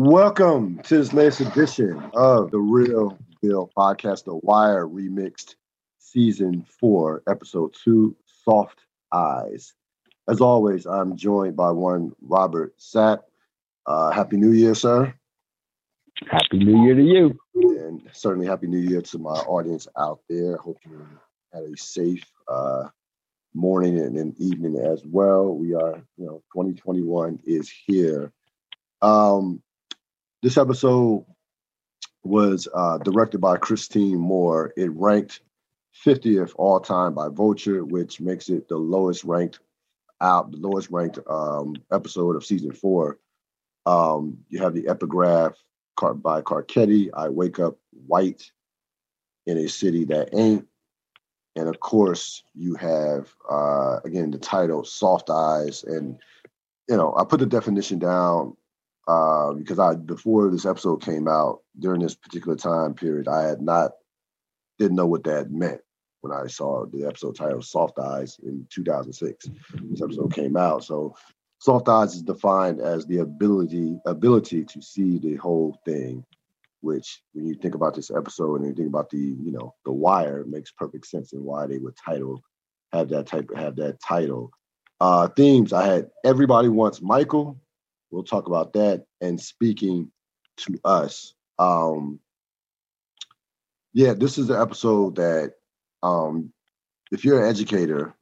Welcome to this latest edition of the Real Deal Podcast, The Wire Remixed Season 4, Episode 2, Soft Eyes. As always, I'm joined by one Robert Sapp. Uh, happy New Year, sir. Happy New Year to you. And certainly Happy New Year to my audience out there. Hope you had a safe uh, morning and, and evening as well. We are, you know, 2021 is here. Um, this episode was uh, directed by Christine Moore. It ranked 50th all time by Vulture, which makes it the lowest ranked out, the lowest ranked um, episode of season four. Um, you have the epigraph by Carcetti, I Wake Up White in a City That Ain't. And of course, you have, uh, again, the title, Soft Eyes. And, you know, I put the definition down uh, because I before this episode came out during this particular time period, I had not didn't know what that meant when I saw the episode titled "Soft Eyes" in 2006. This episode came out, so soft eyes is defined as the ability ability to see the whole thing. Which, when you think about this episode and you think about the you know the Wire, makes perfect sense and why they would title have that type have that title. Uh, themes I had everybody wants Michael We'll talk about that and speaking to us. Um, yeah, this is the episode that um, if you're an educator,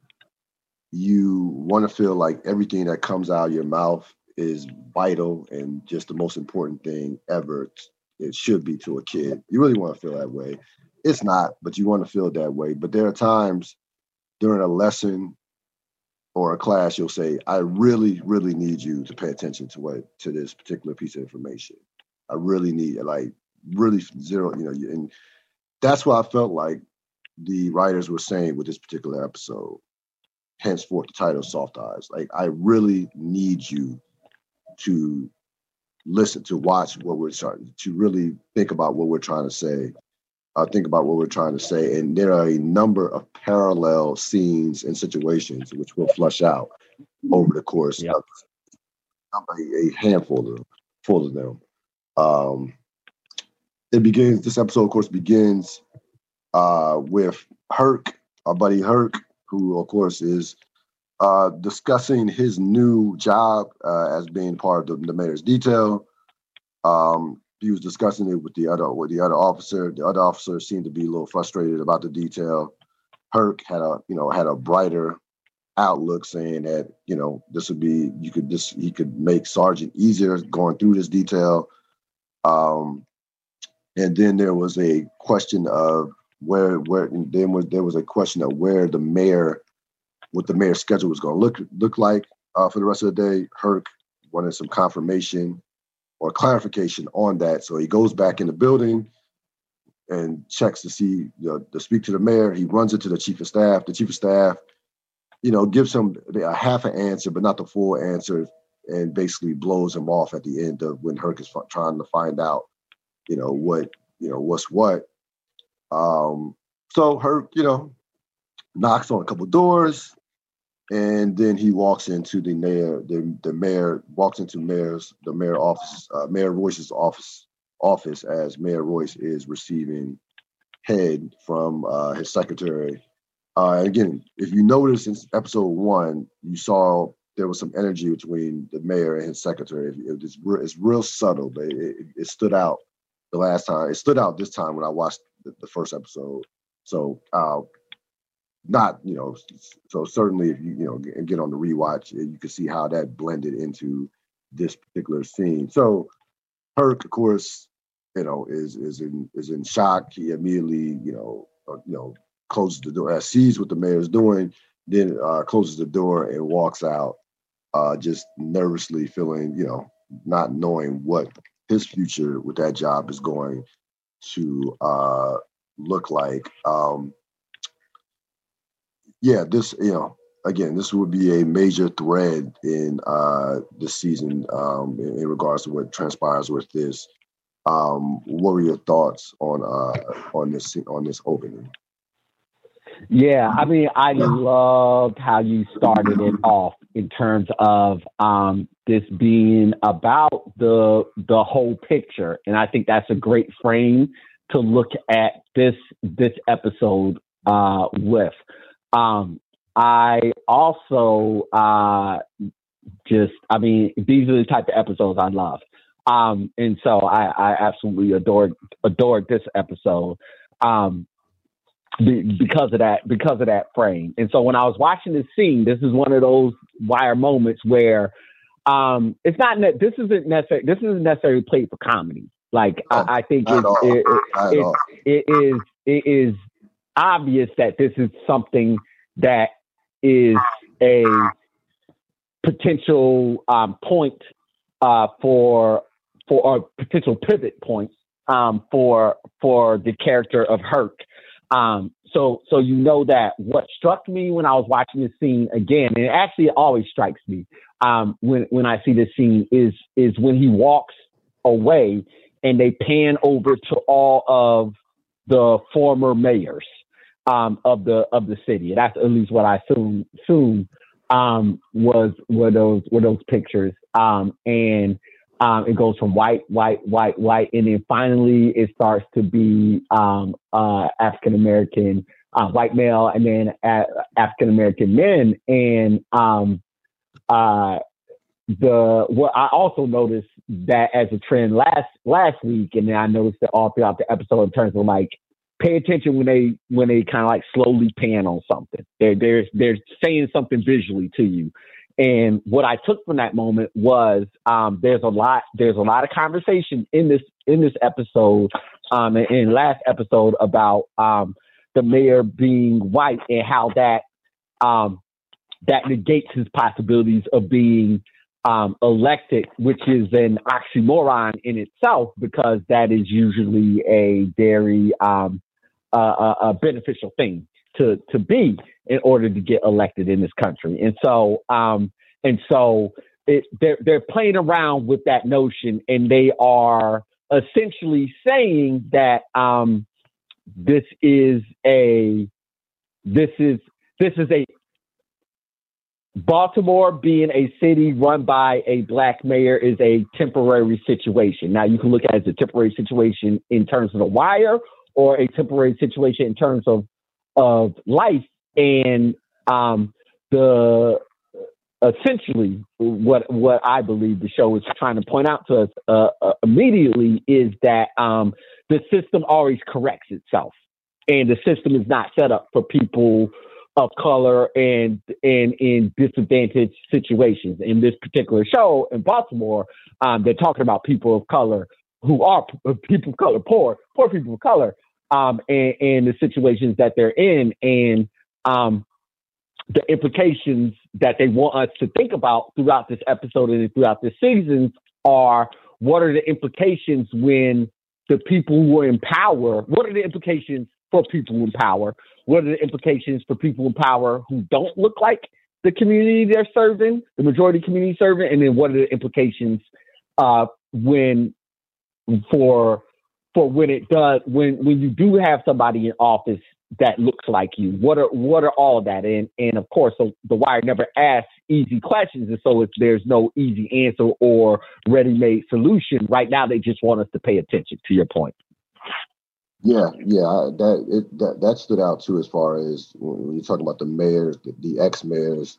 you want to feel like everything that comes out of your mouth is vital and just the most important thing ever. It should be to a kid. You really want to feel that way. It's not, but you want to feel that way. But there are times during a lesson or a class, you'll say, I really, really need you to pay attention to what to this particular piece of information. I really need like really zero, you know, and that's what I felt like the writers were saying with this particular episode. Henceforth, the title Soft Eyes. Like, I really need you to listen, to watch what we're trying, to really think about what we're trying to say uh, think about what we're trying to say. And there are a number of parallel scenes and situations which will flush out over the course yep. of a, a, handful of them, full of them. Um, it begins. This episode, of course, begins uh, with Herc, our buddy Herc, who, of course, is uh, discussing his new job uh, as being part of the, the mayor's detail. Um, he was discussing it with the other with the other officer. The other officer seemed to be a little frustrated about the detail. Herc had a you know had a brighter outlook, saying that you know this would be you could this he could make Sergeant easier going through this detail. Um, and then there was a question of where where then was there was a question of where the mayor what the mayor's schedule was going to look look like uh, for the rest of the day. Herc wanted some confirmation or clarification on that. So he goes back in the building and checks to see, you know, to speak to the mayor. He runs into the chief of staff. The chief of staff, you know, gives him a half an answer, but not the full answer, and basically blows him off at the end of when Herc is trying to find out, you know, what, you know, what's what. Um, so Herc, you know, knocks on a couple doors, and then he walks into the mayor. The, the mayor walks into mayor's the mayor office, uh, Mayor Royce's office office as Mayor Royce is receiving head from uh, his secretary. Uh, again, if you notice in episode one, you saw there was some energy between the mayor and his secretary. It, it's, real, it's real subtle, but it, it, stood out the last time. It stood out this time when I watched the, the first episode. So uh, not you know so certainly if you you know get on the rewatch you can see how that blended into this particular scene. So Herc of course you know is is in is in shock. He immediately you know uh, you know closes the door sees what the mayor's doing then uh, closes the door and walks out uh, just nervously feeling you know not knowing what his future with that job is going to uh, look like. Um, yeah, this you know again, this would be a major thread in uh, this season um, in, in, regards to what transpires with this. Um, what were your thoughts on uh, on this on this opening? Yeah, I mean, I loved how you started it off in terms of um, this being about the the whole picture, and I think that's a great frame to look at this this episode uh, with. Um, I also uh, just, I mean, these are the type of episodes I love. Um, and so I, I absolutely adored adored this episode um, be, because of that because of that frame. And so when I was watching this scene, this is one of those wire moments where um, it's not ne- this isn't necessary this isn't necessarily played for comedy. Like I, I, think it, it, it, it is it is obvious that this is something that is a potential um, point uh, for for a potential pivot point um, for for the character of Herc. Um, so so you know that what struck me when I was watching this scene again, and it actually always strikes me um, when when I see this scene is is when he walks away and they pan over to all of the former mayors um, of the of the city. That's at least what I assume assume um, was were those were those pictures. Um, and um, it goes from white, white, white, white, and then finally it starts to be um, uh, African American uh, white male, and then African American men. And um, uh, the what I also noticed that as a trend last last week, and then I noticed that all throughout the episode in terms of like pay attention when they when they kind of like slowly pan on something. They're they're they're saying something visually to you. And what I took from that moment was um, there's a lot there's a lot of conversation in this in this episode um, and in last episode about um, the mayor being white and how that um, that negates his possibilities of being um, elected, which is an oxymoron in itself because that is usually a very um, uh, a beneficial thing to to be in order to get elected in this country. And so um, and so it, they're they're playing around with that notion, and they are essentially saying that um, this is a this is this is a Baltimore being a city run by a black mayor is a temporary situation. Now you can look at it as a temporary situation in terms of the wire or a temporary situation in terms of of life. And um, the essentially what what I believe the show is trying to point out to us uh, uh, immediately is that um, the system always corrects itself, and the system is not set up for people of color and and in disadvantaged situations. In this particular show in Baltimore, um, they're talking about people of color who are people of color, poor poor people of color, um, and, and, the situations that they're in and um, the implications that they want us to think about throughout this episode and throughout this season are what are the implications when the people who are in power, what are the implications for people in power? What are the implications for people in power who don't look like the community they're serving, the majority community serving? And then what are the implications uh, when for for when it does when when you do have somebody in office that looks like you what are what are all that? And and of course so the wire never asks easy questions. And so if there's no easy answer or ready-made solution right now they just want us to pay attention to your point. Yeah yeah that it that, that stood out too as far as when you're talking about the mayors the, the ex-mayors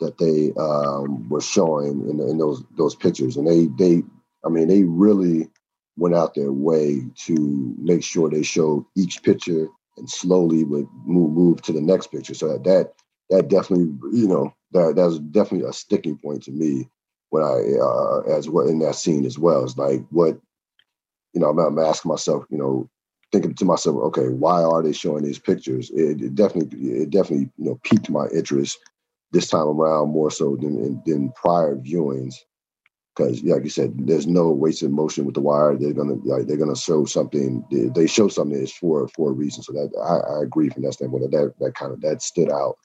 that they um, were showing in, in those those pictures. And they they i mean they really went out their way to make sure they showed each picture and slowly would move move to the next picture. So that that, that definitely, you know, that that's definitely a sticking point to me when I uh, as well in that scene as well. It's like what, you know, I'm, I'm asking myself, you know, thinking to myself, okay, why are they showing these pictures? It, it definitely it definitely you know piqued my interest this time around more so than than prior viewings because like you said there's no wasted motion with the wire. They're gonna like, they're gonna show something they, show something that's for for a reason. So that I, I agree from that standpoint. That, that kind of that stood out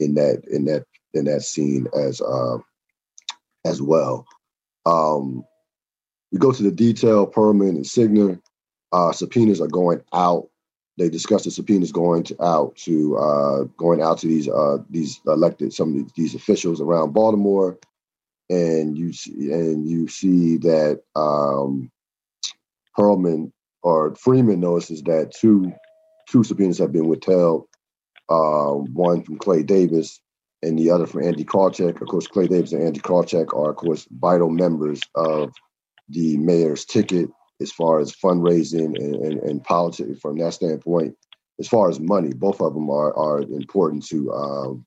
in that in that in that scene as uh, as well. Um we go to the detail Pearlman and Sydnor uh subpoenas are going out. They discussed the subpoenas going to, out to uh, going out to these uh, these elected some of these officials around Baltimore, and you see, and you see that um, Pearlman or Freeman notices that two two subpoenas have been withheld. Uh, one from Clay Davis and the other from Andy Krawczyk. Of course, Clay Davis and Andy Krawczyk are, of course, vital members of the mayor's ticket as far as fundraising and, and, and politics from that standpoint. As far as money, both of them are are important to um,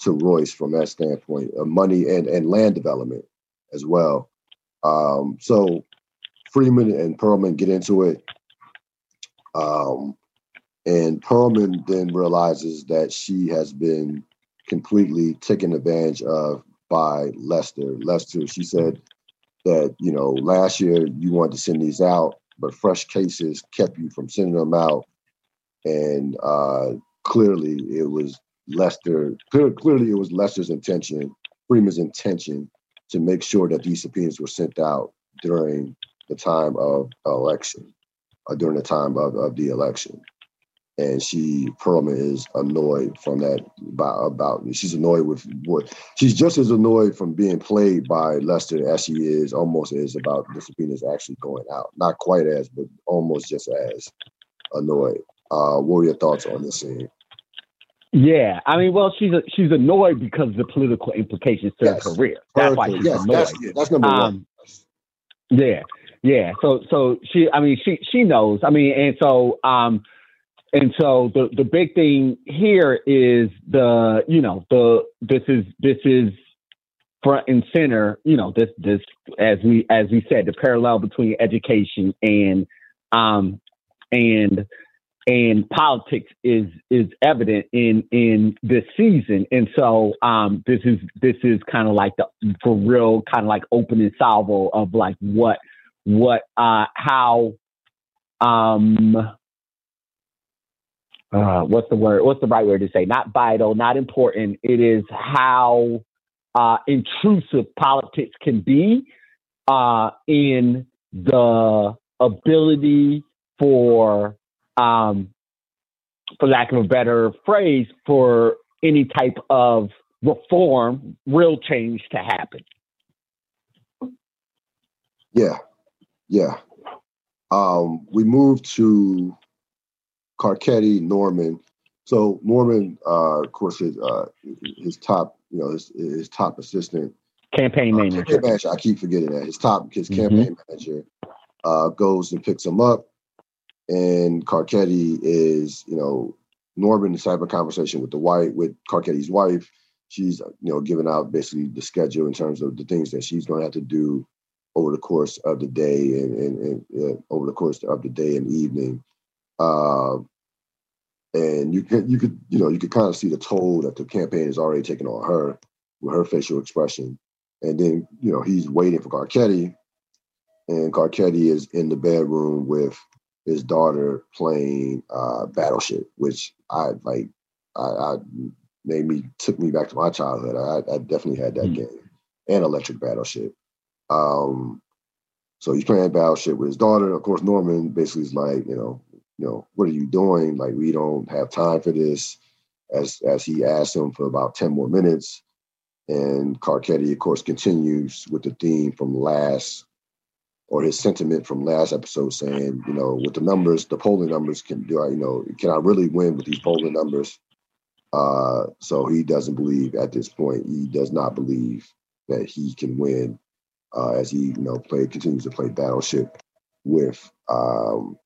to Royce from that standpoint, uh, money and and land development as well. Um, so Freeman and Pearlman get into it. Um, and Pearlman then realizes that she has been completely taken advantage of by Lester. Lester, she said that, you know, last year you wanted to send these out, but fresh cases kept you from sending them out. And uh, clearly it was Lester, clear, clearly it was Lester's intention, Freeman's intention to make sure that these subpoenas were sent out during the time of election, or during the time of, of the election and she Pearlman is annoyed from that about, about she's annoyed with what she's just as annoyed from being played by Lester as she is almost as about the subpoenas actually going out. Not quite as, but almost just as annoyed. Uh, what are your thoughts on this scene? Yeah, I mean, well, she's a, she's annoyed because of the political implications to yes. her career. That's why she's yes, annoyed. That's, yeah, that's number um, one. Yeah, yeah. So so she, I mean, she she knows. I mean, and so um, and so the the big thing here is the you know the this is this is front and center you know this this as we as we said the parallel between education and um and and politics is is evident in in this season and so um this is this is kind of like the for real kind of like opening salvo of like what what uh how um uh, what's the word? What's the right word to say? Not vital, not important. It is how uh, intrusive politics can be uh, in the ability for, um, for lack of a better phrase, for any type of reform, real change to happen. Yeah, yeah. Um, we moved to Carcetti, Norman. So Norman, uh, of course, his uh, his top, you know, his, his top assistant, campaign uh, manager. Campaign manager. I keep forgetting that his top, his mm-hmm. campaign manager, uh, goes and picks him up, and Carcetti is, you know, Norman is having a conversation with the wife, with Carcetti's wife. She's, you know, giving out basically the schedule in terms of the things that she's going to have to do over the course of the day and, and, and uh, over the course of the day and evening. Uh, and you could you could you know you could kind of see the toll that the campaign is already taking on her with her facial expression. And then you know he's waiting for Carcetti, and Carcetti is in the bedroom with his daughter playing uh, Battleship, which I like. I, I, made me took me back to my childhood. I, I definitely had that mm-hmm. game and Electric Battleship. Um, so he's playing Battleship with his daughter. Of course, Norman basically is like, you know, you know, what are you doing? Like, we don't have time for this. As as he asked him for about 10 more minutes. And Carcetti, of course, continues with the theme from last, or his sentiment from last episode saying, you know, with the numbers, the polling numbers can do I, you know, can I really win with these polling numbers? Uh, so he doesn't believe at this point, he does not believe that he can win uh, as he, you know, play continues to play battleship with um,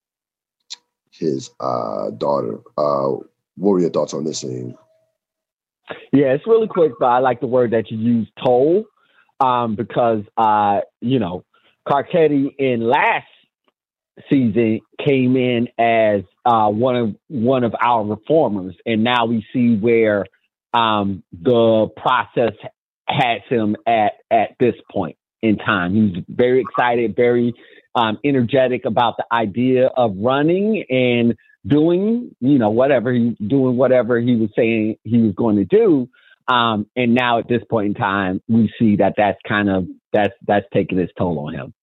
his uh, daughter. Uh, what were your thoughts on this scene? Yeah, it's really quick, but I like the word that you use, toll, um, because uh, you know, Carcetti in last season came in as uh, one of one of our reformers, and now we see where um, the process has him at at this point in time. He's very excited, very um, energetic about the idea of running and doing, you know, whatever he doing whatever he was saying he was going to do. Um, and now at this point in time, we see that that's kind of that's that's taking its toll on him.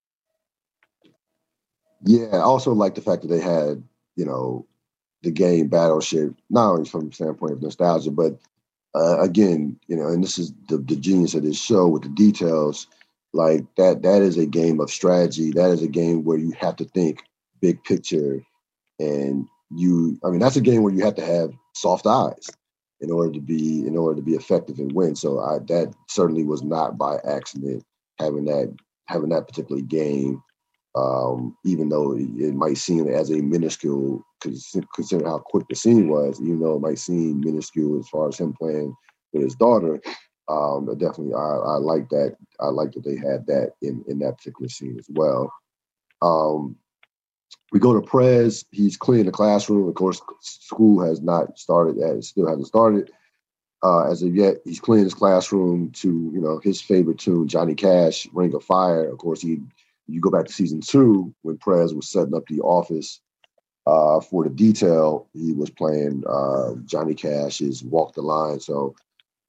Yeah, I also like the fact that they had, you know, the game Battleship, not only from the standpoint of nostalgia, but uh, again, you know, and this is the, the genius of this show with the details. Like that, that is a game of strategy. That is a game where you have to think big picture, and you. I mean, that's a game where you have to have soft eyes in order to be in order to be effective and win. So I, that certainly was not by accident having that having that particular game um, even though it might seem as a minuscule, considering how quick the scene was, even though it might seem minuscule as far as him playing with his daughter, um, definitely I, I like that. I like that they had that in in that particular scene as well. Um, we go to Prez. He's cleaning the classroom. Of course, school has not started. It still hasn't started uh, as of yet. He's cleaning his classroom to you know his favorite tune, Johnny Cash, "Ring of Fire." Of course, he you go back to season two when Prez was setting up the office uh, for the detail, he was playing uh, Johnny Cash's "Walk the Line." So,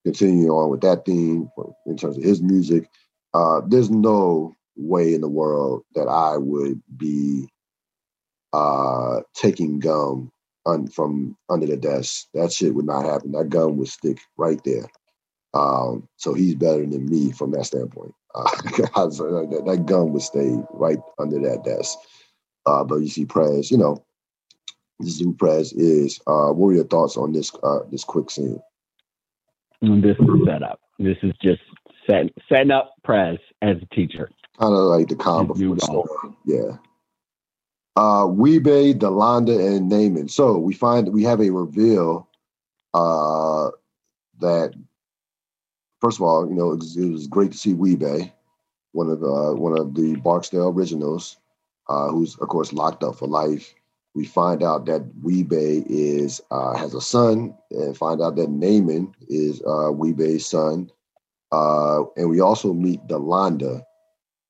continuing on with that theme in terms of his music, uh, there's no way in the world that I would be uh, taking gum un- from under the desk. That shit would not happen. That gum would stick right there. Um, so he's better than me from that standpoint. Uh, that, that gun would stay right under that desk. Uh, but you see, Prez, you know, this is who Prez is. Uh, what were your thoughts on this uh, this quick scene? Mm, this is set up. This is just set, setting up Prez as a teacher. Kind of like the calm before the storm. Yeah. Uh, Wee-Bey, Delonda, and Namond. So we find we have a reveal uh, that first of all, you know, it was, it was great to see Wee-Bey, one of uh, one of the Barksdale originals, uh, who's of course locked up for life. We find out that Wee-Bey is uh, has a son, and find out that Namond is uh, Wee-Bey's son. Uh, and we also meet Delonda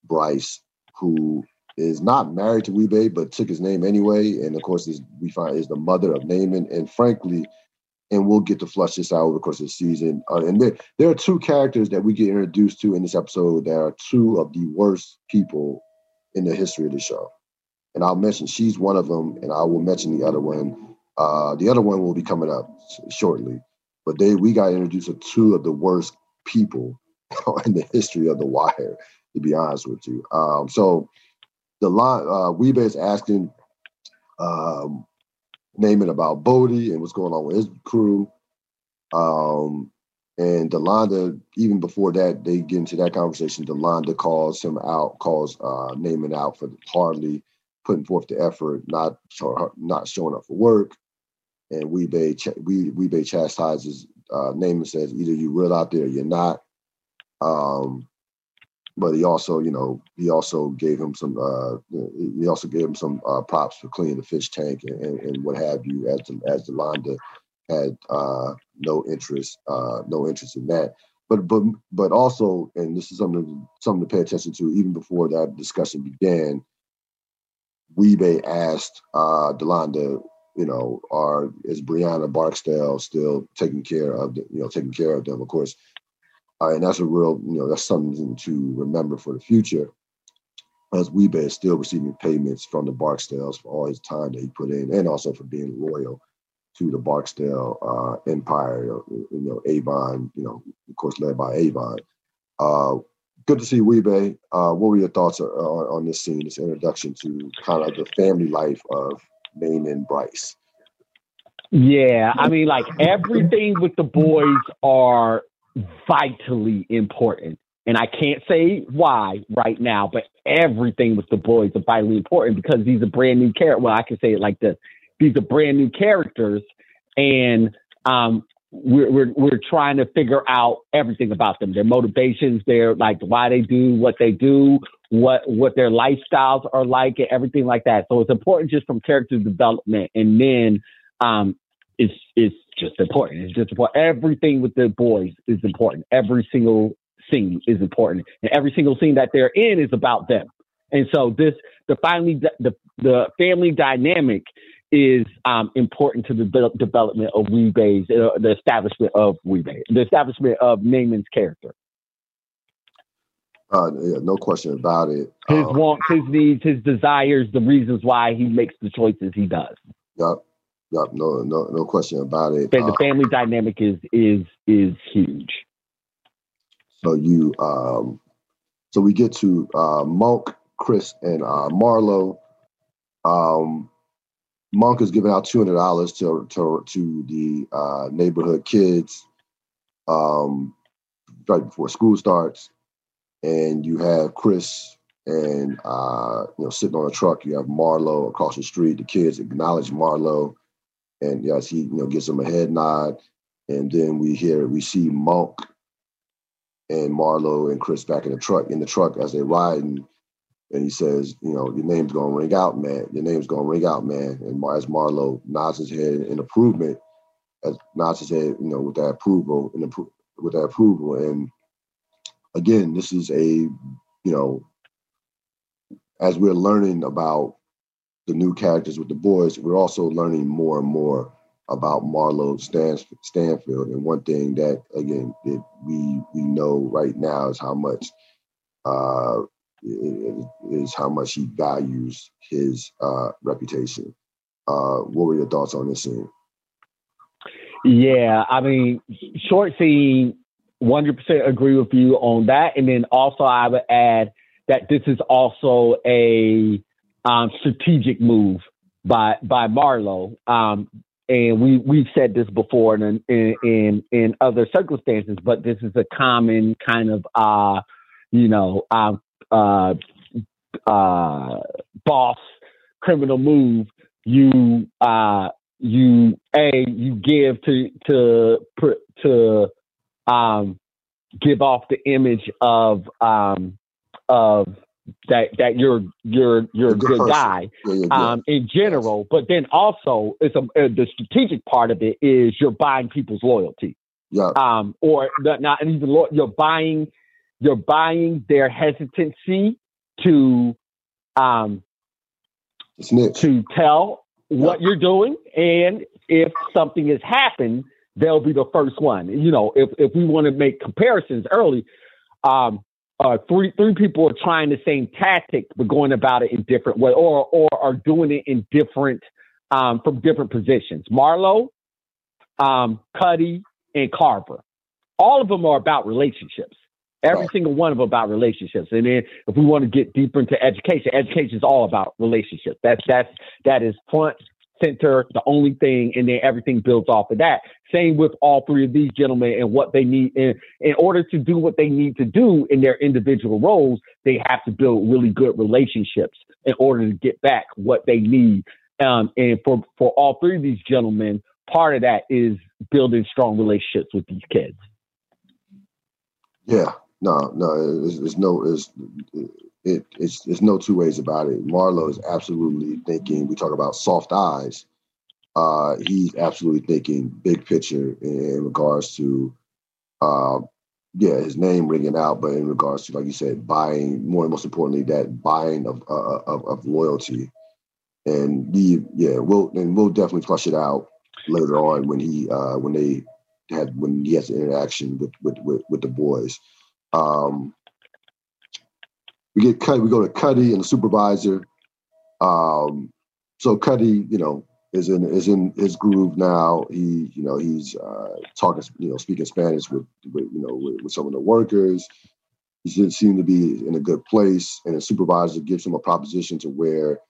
Brice, who is not married to Wee-Bey, but took his name anyway. And of course, is, we find is the mother of Namond. And frankly, and we'll get to flush this out over the course of the season. Uh, and there, there are two characters that we get introduced to in this episode that are two of the worst people in the history of the show. And I'll mention she's one of them, and I will mention the other one. Uh, the other one will be coming up shortly. But they we got introduced to two of the worst people in the history of the Wire, to be honest with you. Um, so the line uh, Wee-Bey is asking um, about Bodie and what's going on with his crew. Um, and Delonda, even before that, they get into that conversation. Delonda calls him out, calls uh, out for hardly putting forth the effort, not not showing up for work. And Wee-Bey, we Wee-Bey chastises uh, Namond says either you real out there or you're not. Um, but he also, you know, he also gave him some. Uh, he also gave him some uh, props for cleaning the fish tank and, and, and what have you. As the, as Delonda had uh, no interest, uh, no interest in that. But but but also, and this is something something to pay attention to. Even before that discussion began, Wee-Bey asked uh, Delonda, you know, are is Brianna Barksdale still taking care of the, you know taking care of them? Of course, uh, and that's a real, you know, that's something to remember for the future. As Wee-Bey is still receiving payments from the Barksdales for all his time that he put in, and also for being loyal to the Barksdale uh, empire. You know, Avon, you know, of course, led by Avon. Uh, good to see Wee-Bey. Uh, what were your thoughts on, on, this scene, this introduction to kind of the family life of Namond Brice? Yeah, I mean, like everything with the boys are vitally important. And I can't say why right now, but everything with the boys are vitally important because these are brand new characters. Well, I can say it like this: these are brand new characters, and um, we're, we're we're trying to figure out everything about them, their motivations, their like why they do what they do, what what their lifestyles are like, and everything like that. So it's important just from character development, and then um, it's is just important. It's just important. Everything with the boys is important. Every single scene is important, and every single scene that they're in is about them. And so this, the finally, the the family dynamic is um, important to the de- development of Wee-Bey's, uh, the establishment of Wee-Bey, the establishment of Namond's character. Uh, yeah, no question about it. His um, wants, his needs, his desires, the reasons why he makes the choices he does. Yep. Yep, no, no, no question about it. The uh, family dynamic is is is huge. So you, um, so we get to uh, Monk, Chris, and uh, Marlo. Um, Monk is giving out two hundred dollars to to to the uh, neighborhood kids um, right before school starts, and you have Chris and uh, you know sitting on a truck. You have Marlo across the street. The kids acknowledge Marlo and yes, he you know gives him a head nod, and then we hear we see Monk and Marlo and Chris back in the truck in the truck as they're riding, and he says, you know, your name's gonna ring out, man. Your name's gonna ring out, man. And as Marlo nods his head in approval, as nods his head, you know, with that approval and with that approval, and again, this is a, you know, as we're learning about the new characters with the boys, we're also learning more and more about Marlo Stanfield. And one thing that, again, that we we know right now is how much uh, is how much he values his uh, reputation. Uh, what were your thoughts on this scene? Yeah, I mean, short scene, 100% agree with you on that. And then also, I would add that this is also a um, strategic move by by Marlo. Um, and we we've said this before in, in in in other circumstances, but this is a common kind of uh, you know uh, uh, uh, boss criminal move. You uh, you a you give to to to um, give off the image of um, of that that you're you're you're a good, good guy yeah, um, in general, but then also it's a, uh, the strategic part of it is you're buying people's loyalty. Yeah. Um, or the, not even lo- you're buying you're buying their hesitancy to um to tell what you're doing, and if something has happened, they'll be the first one. You know, if if we want to make comparisons early, um, uh, three three people are trying the same tactic but going about it in different way or or are doing it in different um, from different positions. Marlo, um, Cutty, and Carver, all of them are about relationships. Every right. single one of them about relationships. And then if we want to get deeper into education, education is all about relationships. That's that's that is front center, the only thing, and then everything builds off of that. Same with all three of these gentlemen and what they need. In, in order to do what they need to do in their individual roles, they have to build really good relationships in order to get back what they need. Um, and for, for all three of these gentlemen, part of that is building strong relationships with these kids. Yeah, no, no, there's, no, it's, it, it's there's no two ways about it. Marlo is absolutely thinking. We talk about soft eyes. Uh, he's absolutely thinking big picture in, regards to, uh, yeah, his name ringing out, but in regards to, like you said, buying. More and most importantly, that buying of uh, of, of loyalty, and the yeah, we'll and we'll definitely flush it out later on when he uh, when they had when he has interaction with with with, with the boys. Um, we get cut. We go to Cutty and the supervisor. Um, so Cutty, you know, is in is in his groove now. He, you know, he's uh, talking, you know, speaking Spanish with, with you know, with, with, some of the workers. He seemed to be in a good place, and the supervisor gives him a proposition to where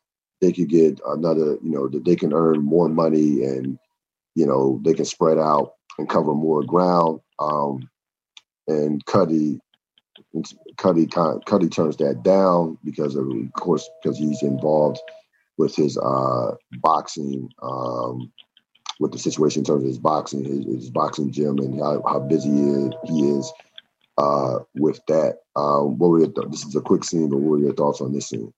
they could get another, you know, that they can earn more money and, you know, they can spread out and cover more ground. Um, and Cutty Cutty Cutty turns that down because of, of course, because he's involved with his uh, boxing, um, with the situation in terms of his boxing, his, his boxing gym, and how, how busy he is, he is uh, with that. Um, what were your th- this is a quick scene, but what were your thoughts on this scene?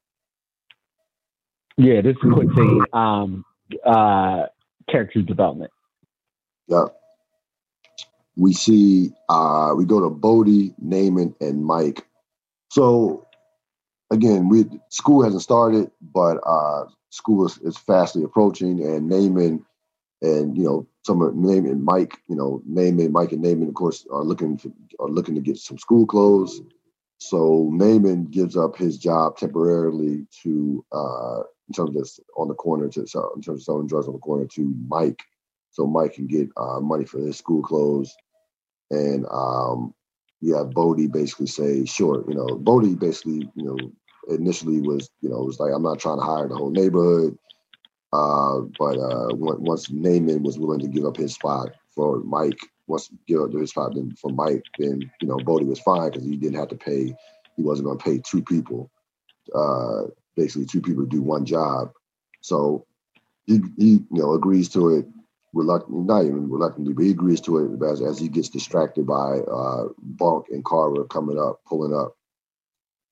Yeah, this is a quick scene. Um, uh, character development. Yeah we see uh, we go to Bodie, Namond, and Mike. So again, we school hasn't started, but uh, school is, is fastly approaching, and Namond and you know some of and Mike, you know Namond, Mike, and Namond, of course, are looking to, are looking to get some school clothes. So Namond gives up his job temporarily to uh, in terms of on the corner to in terms of selling drugs on the corner to Mike, so Mike can get uh, money for his school clothes, and um, you have Bodie basically say, sure, you know, Bodie basically, you know, initially was, you know, was like, I'm not trying to hire the whole neighborhood. Uh, but uh, once Naaman was willing to give up his spot for Mike, once give up his spot then for Mike, then you know Bodie was fine because he didn't have to pay. He wasn't going to pay two people, uh, basically two people to do one job. So he, he you know agrees to it reluctantly, not even reluctantly, but he agrees to it as, as he gets distracted by uh, Bunk and Carver coming up, pulling up.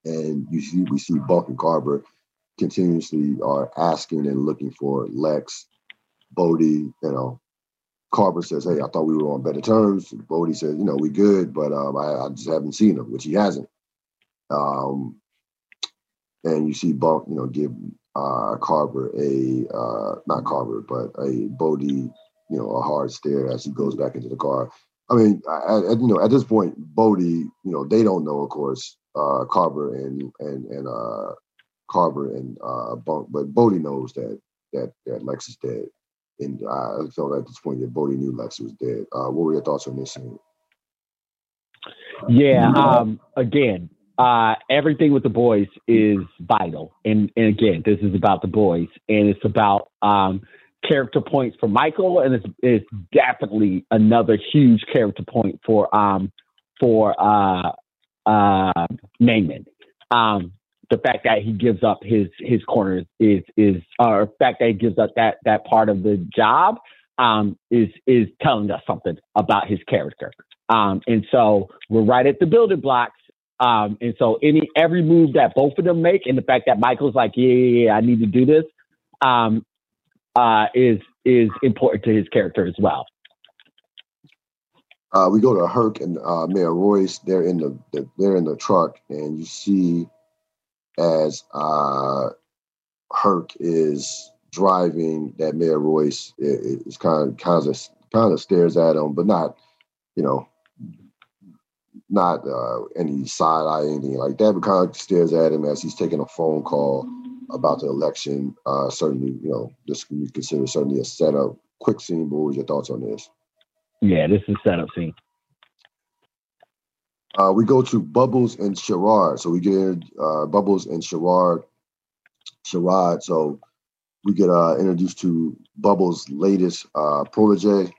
And you see, we see Bunk and Carver continuously are asking and looking for Lex, Bodie, you know. Carver says, Hey, I thought we were on better terms. Bodie says, You know, we good, but um, I, I, just haven't seen him, which he hasn't. Um, and you see Bunk, you know, give uh, Carver a, uh, not Carver, but a Bodie you know, a hard stare as he goes back into the car. I mean, I, I, you know, at this point, Bodie, you know, they don't know, of course, uh, Carver and and and uh, Carver and uh, Bunk, but Bodie knows that that that Lex is dead, and I felt at this point that Bodie knew Lex was dead. Uh, what were your thoughts on this scene? Yeah, um, again, uh, everything with the boys is vital, and and again, this is about the boys, and it's about um, character points for Michael, and it's, it's definitely another huge character point for um for uh uh Namond. Um, the fact that he gives up his his corners is is or the fact that he gives up that that part of the job um is is telling us something about his character. Um, and so we're right at the building blocks. Um, and so any every move that both of them make, and the fact that Michael's like, yeah, yeah, yeah I need to do this, um, uh, is is important to his character as well. Uh, we go to Herc and uh, Mayor Royce. They're in the, the, they're in the truck, and you see as uh, Herc is driving that Mayor Royce is kind of kind of kind of stares at him, but not you know not uh, any side eye anything like that, but kind of stares at him as he's taking a phone call about the election. Uh, certainly, you know, this can be considered certainly a setup. Quick scene, but what was your thoughts on this? Yeah, this is a setup scene. Uh, we go to Bubbles and Sherrod. So we get uh, Bubbles and Sherrod. Sherrod. So we get uh, introduced to Bubbles' latest uh, protege,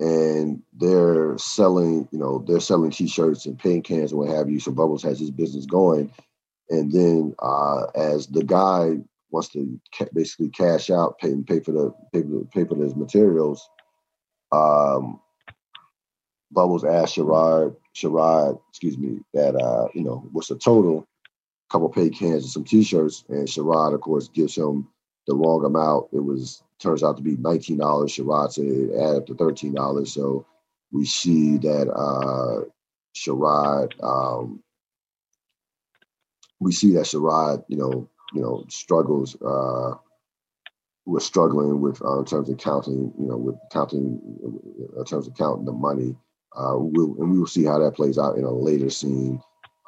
and they're selling, you know, they're selling T-shirts and paint cans and what have you. So Bubbles has his business going, and then uh, as the guy wants to ca- basically cash out, pay pay for the pay for, pay for his materials, um, Bubbles asked Sherrod, Sherrod, excuse me, that uh, you know what's the total? A couple paid cans and some T-shirts, and Sherrod, of course, gives him the wrong amount. It was turns out to be nineteen dollars. Sherrod said it added up to thirteen dollars. So we see that uh, Sherrod um, we see that Sherrod, you know, you know, struggles. Uh, we're struggling with uh, in terms of counting, you know, with counting in terms of counting the money. Uh, we'll, and we will see how that plays out in a later scene.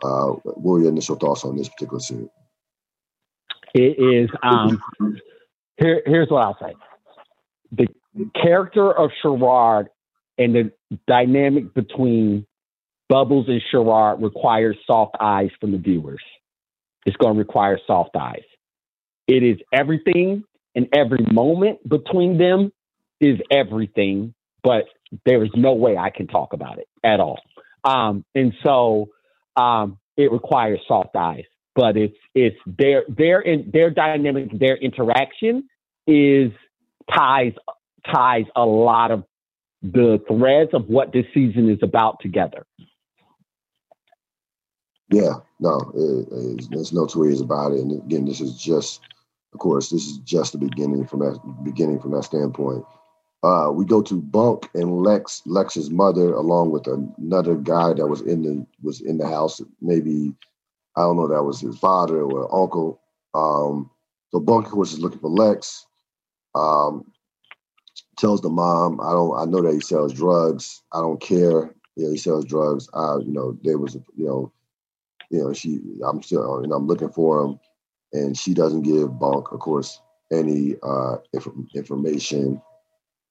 Uh, what were your initial thoughts on this particular scene? It is. Um, here, here's what I'll say: the character of Sherrod and the dynamic between Bubbles and Sherrod requires soft eyes from the viewers. It's going to require soft eyes. It is everything and every moment between them is everything, but there is no way I can talk about it at all. Um, and so um, it requires soft eyes, but it's it's their their in, their dynamic, their interaction is ties ties a lot of the threads of what this season is about together. Yeah, no, it, it, there's no two ways about it. And again, this is just, of course, this is just the beginning from that beginning from that standpoint. Uh, we go to Bunk and Lex, Lex's mother, along with another guy that was in the was in the house. Maybe I don't know that was his father or uncle. Um, so Bunk, of course, is looking for Lex. Um, tells the mom, "I don't. I know that he sells drugs. I don't care. Yeah, he sells drugs. I, you know, there was, you know, you know, she, I'm still, and I'm looking for him. and she doesn't give Bunk, of course, any uh, inf- information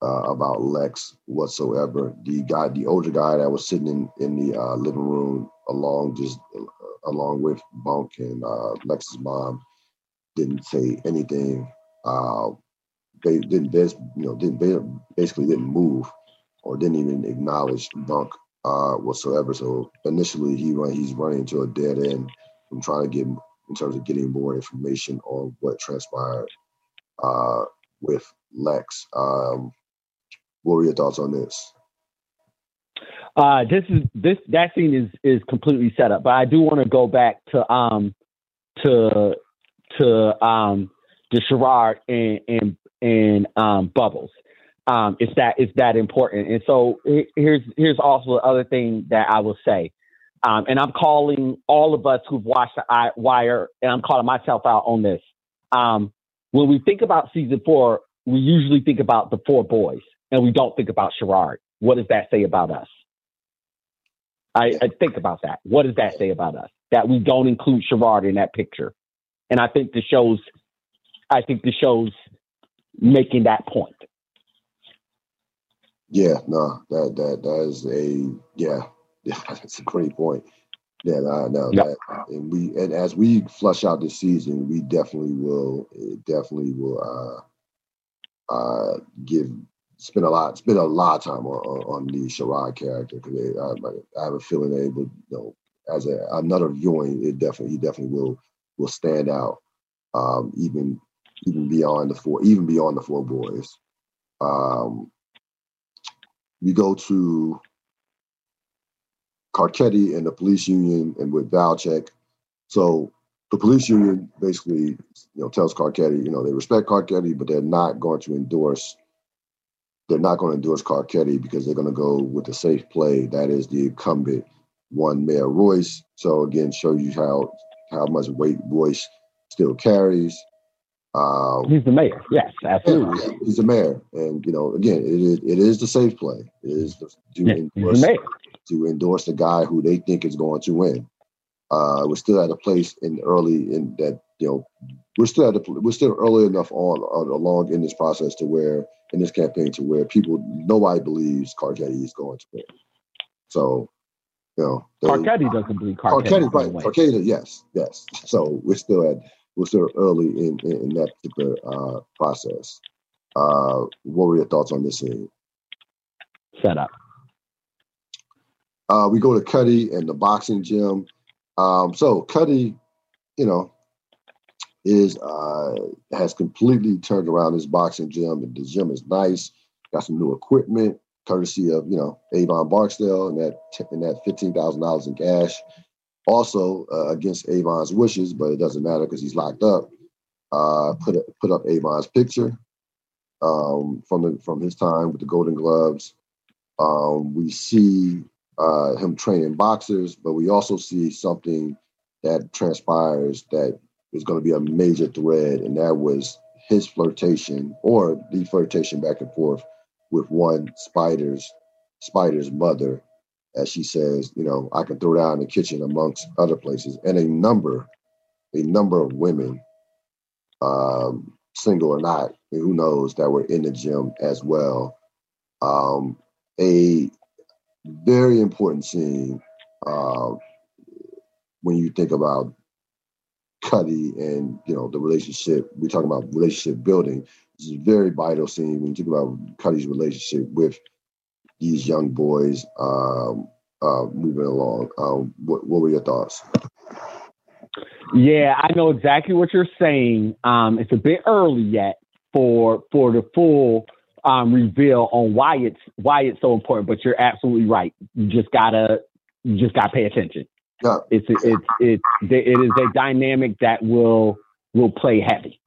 uh, about Lex whatsoever. The guy, the older guy that was sitting in, in the uh, living room along just uh, along with Bunk and uh, Lex's mom didn't say anything. Uh, they didn't, you know, didn't basically didn't move or didn't even acknowledge Bunk uh, whatsoever. So initially, he run, he's running into a dead end from trying to get in terms of getting more information on what transpired uh, with Lex. Um, what were your thoughts on this? Uh, this is this that scene is is completely set up, but I do want to go back to um to to um to Sherrod and and and um Bubbles. Um, it's that it's that important. And so here's here's also the other thing that I will say. Um, and I'm calling all of us who've watched the Wire, and I'm calling myself out on this. Um, when we think about season four, we usually think about the four boys, and we don't think about Sherrod. What does that say about us? I, I, think about that. What does that say about us? That we don't include Sherrod in that picture. And I think the show's I think the show's making that point. Yeah, no, that that that is a yeah, yeah, that's a great point. Yeah, no, no, yep. that, and we and as we flush out the season, we definitely will definitely will uh uh give spend a lot spend a lot of time on, on, on the Sherrod character because I, I, have a feeling they would you know as a, another viewing it definitely he definitely will will stand out um, even even beyond the four even beyond the four boys. Um, we go to Carcetti and the police union and with Valchek. So the police union basically, you know, tells Carcetti, you know, they respect Carcetti, but they're not going to endorse they're not going to endorse Carcetti because they're going to go with the safe play. That is the incumbent one, Mayor Royce. So again, shows you how how much weight Royce still carries. Um, he's the mayor. Yes, absolutely. Yeah, he's the mayor, and you know, again, it is it is the safe play. It is the, to, yeah, endorse, the to endorse the guy who they think is going to win. Uh, we're still at a place in early in that you know we're still at a, we're still early enough on, on along in this process to where in this campaign to where people nobody believes Carcetti is going to win. So, you know, they, Carcetti doesn't believe Carcetti. Carcetti, right? Carcetti, yes, yes. So we're still at we're still early in in, that particular uh, process. Uh, what were your thoughts on this scene? Setup. Uh, we go to Cutty and the boxing gym. Um, so Cutty, you know, is uh, has completely turned around his boxing gym. and The gym is nice. Got some new equipment, courtesy of you know Avon Barksdale and that and that fifteen thousand dollars in cash. Also uh, against Avon's wishes, but it doesn't matter because he's locked up. Uh, put put up Avon's picture um, from the, from his time with the Golden Gloves. Um, we see uh, him training boxers, but we also see something that transpires that is going to be a major thread, and that was his flirtation or the flirtation back and forth with one Spider's Spider's mother, as she says, you know, I can throw down in the kitchen amongst other places, and a number, a number of women, um, single or not, who knows, that were in the gym as well. Um, a very important scene uh, when you think about Cutty and you know the relationship. We're talking about relationship building. This is a very vital scene when you think about Cutty's relationship with these young boys um, uh, moving along. Um, what, what were your thoughts? Yeah, I know exactly what you're saying. Um, it's a bit early yet for for the full um, reveal on why it's why it's so important. But you're absolutely right. You just gotta you just gotta pay attention. Yeah. It's it's it's it is a dynamic that will will play heavy.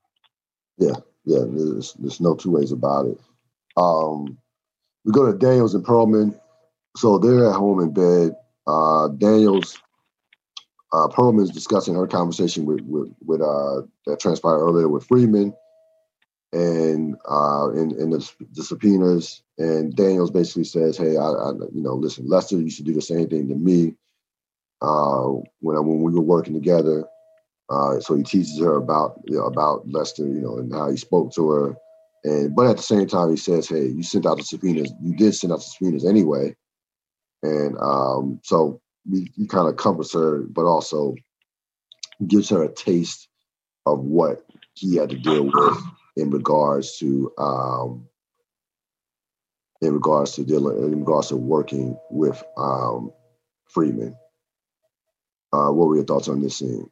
Yeah, yeah. There's there's no two ways about it. Um, we go to Daniels and Pearlman. So they're at home in bed. Uh, Daniels, uh, Pearlman's discussing her conversation with with, with uh, that transpired earlier with Freamon and uh, in, in the, the, subpoenas. And Daniels basically says, "Hey, I, I, you know, listen, Lester, you should do the same thing to me uh, when I, when we were working together." Uh, so he teaches her about you know, about Lester, you know, and how he spoke to her. And but at the same time, he says, "Hey, you sent out the subpoenas. You did send out the subpoenas anyway." And um, so he, he kind of comforts her, but also gives her a taste of what he had to deal with in regards to um, in regards to dealing in regards to working with um, Freamon. Uh, what were your thoughts on this scene?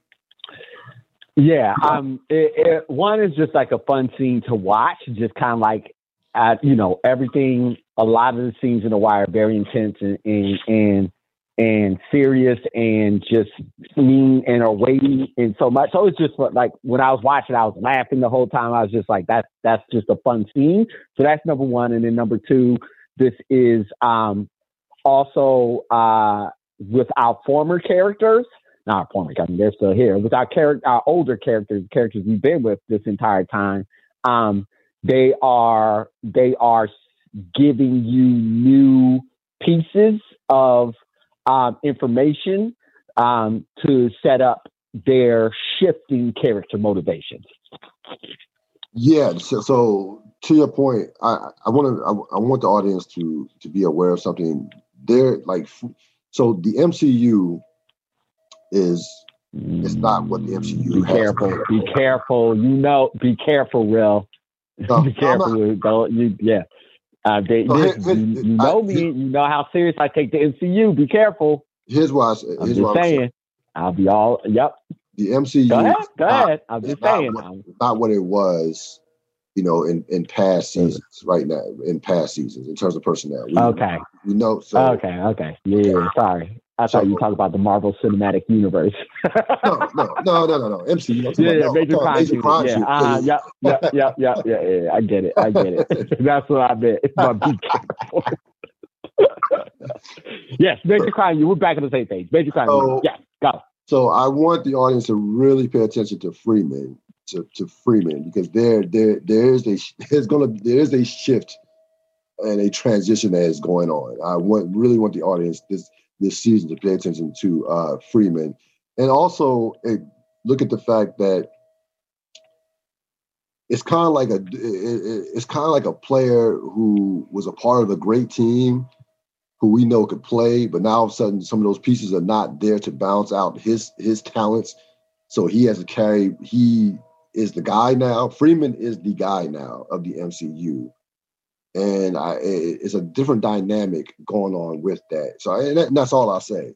Yeah, um, it, it, one is just like a fun scene to watch, just kind of like, at, you know, everything. A lot of the scenes in The Wire are very intense and and and, and serious and just mean and are weighty and so much. So it's just like when I was watching, I was laughing the whole time. I was just like, that's that's just a fun scene. So that's number one, and then number two, this is um, also uh, with our former characters not former, I mean, they're still here. With our character, our older characters, characters we've been with this entire time, um, they are they are giving you new pieces of um, information um, to set up their shifting character motivations. Yeah. So, so to your point, I, I want to I, I want the audience to to be aware of something. They're like so the MCU is it's not what the MCU. Be careful. Be careful. You know. Be careful, Real. No, be careful. Not, don't you? Yeah. Uh, they, so this, here, you, you, know I, me. you know how serious I take the MCU. Be careful. Here's why. I, I'm just saying. saying. I'll be all. Yep. The MCU. Go ahead. Go not. I'm just saying. Not what, not what it was you know, in, in past seasons right now, in past seasons, in terms of personnel. We, okay. You know. So, okay. Okay. Yeah. Okay. Sorry. I thought you talk about the Marvel Cinematic Universe. no, no, no, no, no, no. MC. yeah, yeah, major crime. Yeah, uh, yeah, yeah, yeah, yeah, yeah, yeah. I get it. I get it. That's what I meant. But be careful. yes, major crime. You we're back on the same page. Major crime. So, yes, go. So I want the audience to really pay attention to Freamon, to, to Freamon, because there, there, there is a there's gonna there is a shift and a transition that is going on. I want really want the audience this this season to pay attention to uh, Freamon, and also it, look at the fact that it's kind of like a it, it's kind of like a player who was a part of a great team who we know could play, but now all of a sudden some of those pieces are not there to balance out his his talents. So he has to carry. He is the guy now. Freamon is the guy now of the MCU and I, it's a different dynamic going on with that. So and, that, and that's all I say.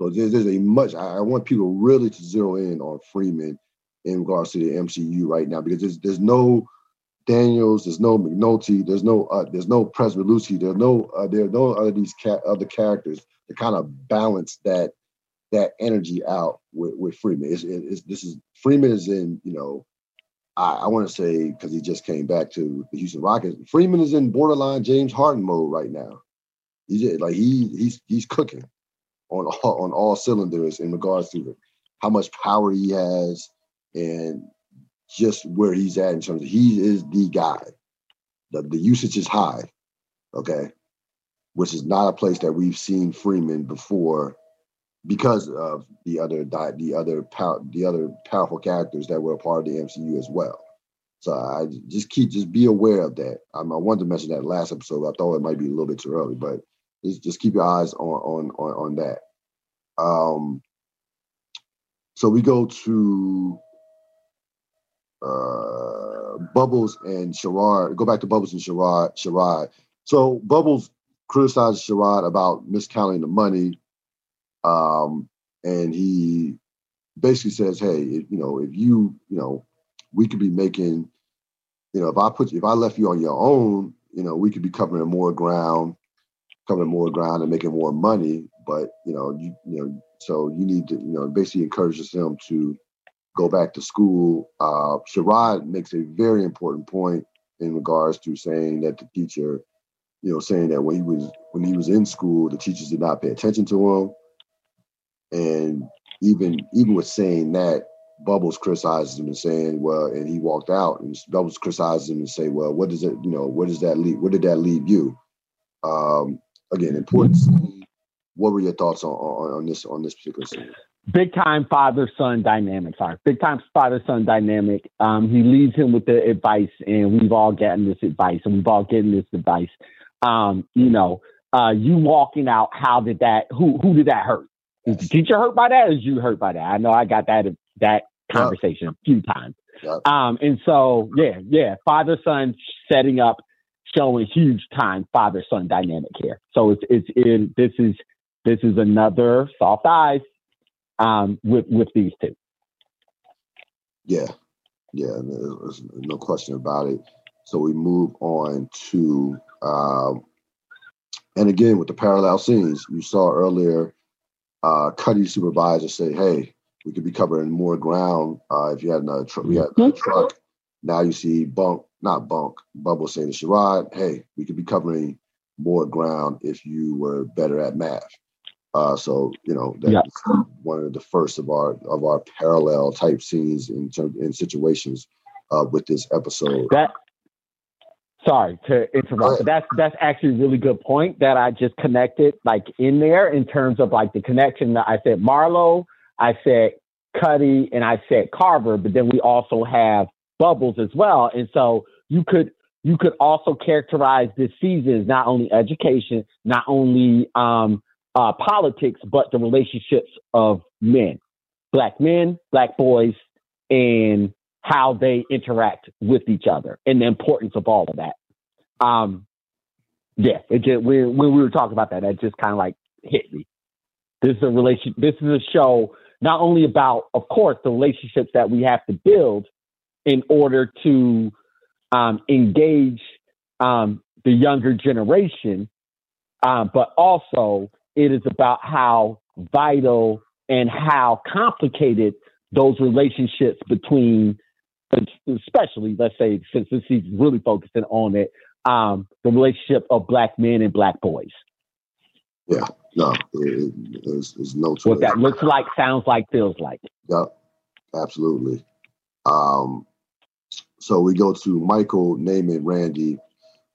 So there's, there's a much. I, I, want people really to zero in on Freamon in regards to the MCU right now because there's there's no Daniels, there's no McNulty, there's no uh, there's no Pryzbylewski, there's no uh, there are no other these ca- other characters to kind of balance that that energy out with, with Freamon. It's, it's, this is Freamon is in you know I, I want to say because he just came back to the Houston Rockets. Freamon is in borderline James Harden mode right now. He's just, like he he's he's cooking on all, on all cylinders in regards to how much power he has and just where he's at in terms of he is the guy. The the usage is high, okay, which is not a place that we've seen Freamon before because of the other the other power, the other powerful characters that were a part of the MCU as well. So I just keep just be aware of that. Um, I wanted to mention that last episode. I thought it might be a little bit too early, but just, keep your eyes on on on, on that. Um, so we go to uh, Bubbles and Sherrod. Go back to Bubbles and Sherrod. Sherrod. So Bubbles criticized Sherrod about miscounting the money um, and he basically says, "Hey, if, you know, if you, you know, we could be making, you know, if I put, if I left you on your own, you know, we could be covering more ground, covering more ground and making more money. But you know, you, you know, so you need to, you know, basically encourages him to go back to school. Uh, Sherrod makes a very important point in regards to saying that the teacher, you know, saying that when he was when he was in school, the teachers did not pay attention to him and even even with saying that, Bubbles criticizes him and saying, well, and he walked out and Bubbles criticizes him and say, well, what does it, you know, what does that leave? Where did that leave you? Um, again, important. What were your thoughts on, on, on this on this particular scene? big time father son dynamic. Sorry, big time father son dynamic. Um, he leaves him with the advice, and we've all gotten this advice, and we've all getting this advice. Um, you know, uh, you walking out. How did that? Who who did that hurt? Is the teacher hurt by that? Or is you hurt by that? I know I got that that conversation yep. a few times. Yep. Um, and so yeah, yeah, father son setting up, showing huge time father son dynamic here. So it's it's in this is this is another soft eyes um, with with these two. Yeah, yeah, there's no question about it. So we move on to, um, and again with the parallel scenes you saw earlier, uh, supervisor say, "Hey, we could be covering more ground uh, if you had another truck. We had a mm-hmm. truck. Now you see Bunk, not Bunk, Bubble saying to Sherrod, "Hey, we could be covering more ground if you were better at math." Uh, so you know that's yeah. one of the first of our of our parallel type scenes in term, in situations uh, with this episode. That sorry to interrupt, but that's that's actually a really good point that I just connected like in there in terms of like the connection that I said Marlo, I said Cutty, and I said Carver, but then we also have Bubbles as well, and so you could you could also characterize this season as not only education, not only um, uh, politics, but the relationships of men, black men, black boys, and how they interact with each other and the importance of all of that. Um, yeah, it just, when, we were talking about that, that just kind of like hit me. This is a relation. This is a show not only about, of course, the relationships that we have to build in order to um, engage um, the younger generation, uh, but also it is about how vital and how complicated those relationships between, especially let's say since this is really focusing on it, um, the relationship of black men and black boys. Yeah, no, it, there's, there's no. What that looks like, sounds like, feels like. Yep, absolutely. Um, so we go to Michael, Namond, Randy,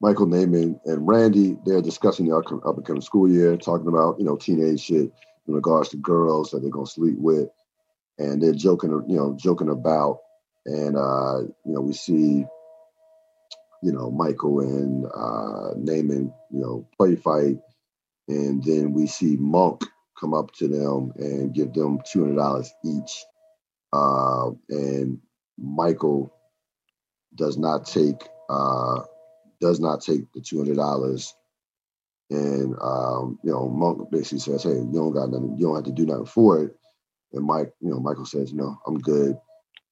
Michael Namond and Randy, they're discussing the upcoming school year, talking about, you know, teenage shit in regards to girls that they're gonna sleep with. And they're joking, you know, joking about. And uh, you know, we see, you know, Michael and uh Namond, you know, play fight. And then we see Monk come up to them and give them two hundred dollars each. Uh, and Michael does not take uh does not take the two hundred dollars, and um, you know Monk basically says, "Hey, you don't got nothing. You don't have to do nothing for it." And Mike, you know, Michael says, "No, I'm good."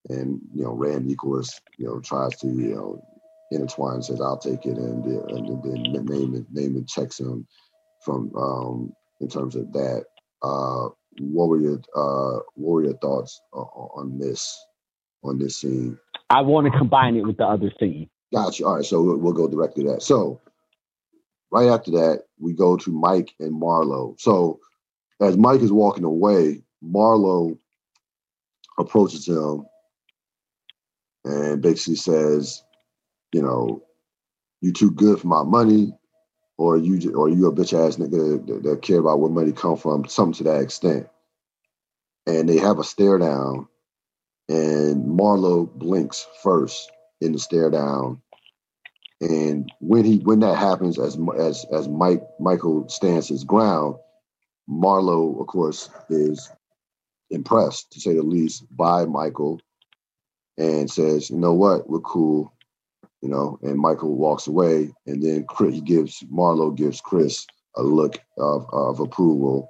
And you know, Randy, of course, you know, tries to you know intertwine, says, "I'll take it," and, and then name it, name it, checks him from um, in terms of that. Uh, what were your uh, what were your thoughts on this on this scene? I want to combine it with the other scene. Gotcha. All right, so we'll, we'll go directly to that. So right after that, we go to Mike and Marlo. So as Mike is walking away, Marlo approaches him and basically says, you know, you too good for my money, or you or you a bitch ass nigga that, that care about where money come from, something to that extent. And they have a stare down, and Marlo blinks first in the stare down. And when he when that happens, as as as Mike Michael stands his ground, Marlo, of course, is impressed to say the least by Michael, and says, "You know what? We're cool." You know, and Michael walks away, and then Chris, he gives Marlo gives Chris a look of of approval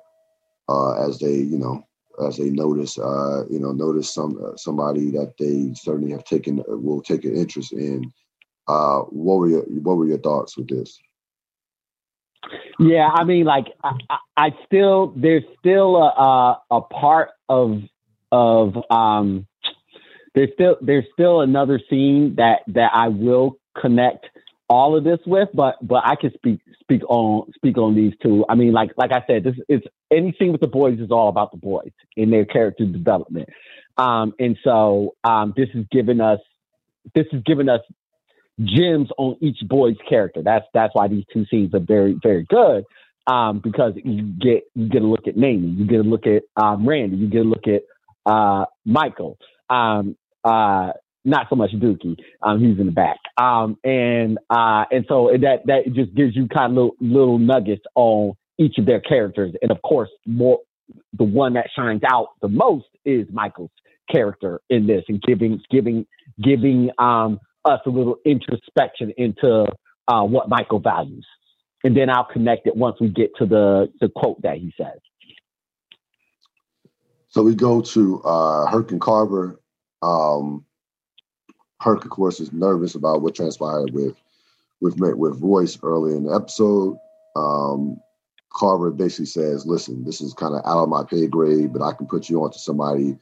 uh, as they, you know, as they notice, uh, you know, notice some uh, somebody that they certainly have taken will take an interest in. Uh, what were your What were your thoughts with this? Yeah, I mean, like I, I still there's still a, a, a part of of um there's still there's still another scene that that I will connect all of this with, but but I can speak speak on speak on these two. I mean, like like I said, this is anything with the boys is all about the boys in their character development. Um, and so um, this is giving us this is giving us gems on each boy's character. That's that's why these two scenes are very very good. um, because you get you get a look at Namie, you get a look at um, Randy, you get a look at uh, Michael. Um, uh, not so much Dookie. Um, he's in the back. Um, and uh, and so that that just gives you kind of little, little nuggets on each of their characters, and of course, more the one that shines out the most is Michael's character in this, and giving giving giving um, us a little introspection into uh, what Michael values, and then I'll connect it once we get to the the quote that he says. So we go to uh, Herc and Carver. Um, Herc, of course, is nervous about what transpired with with with Royce early in the episode. Um, Carver basically says, "Listen, this is kind of out of my pay grade, but I can put you onto somebody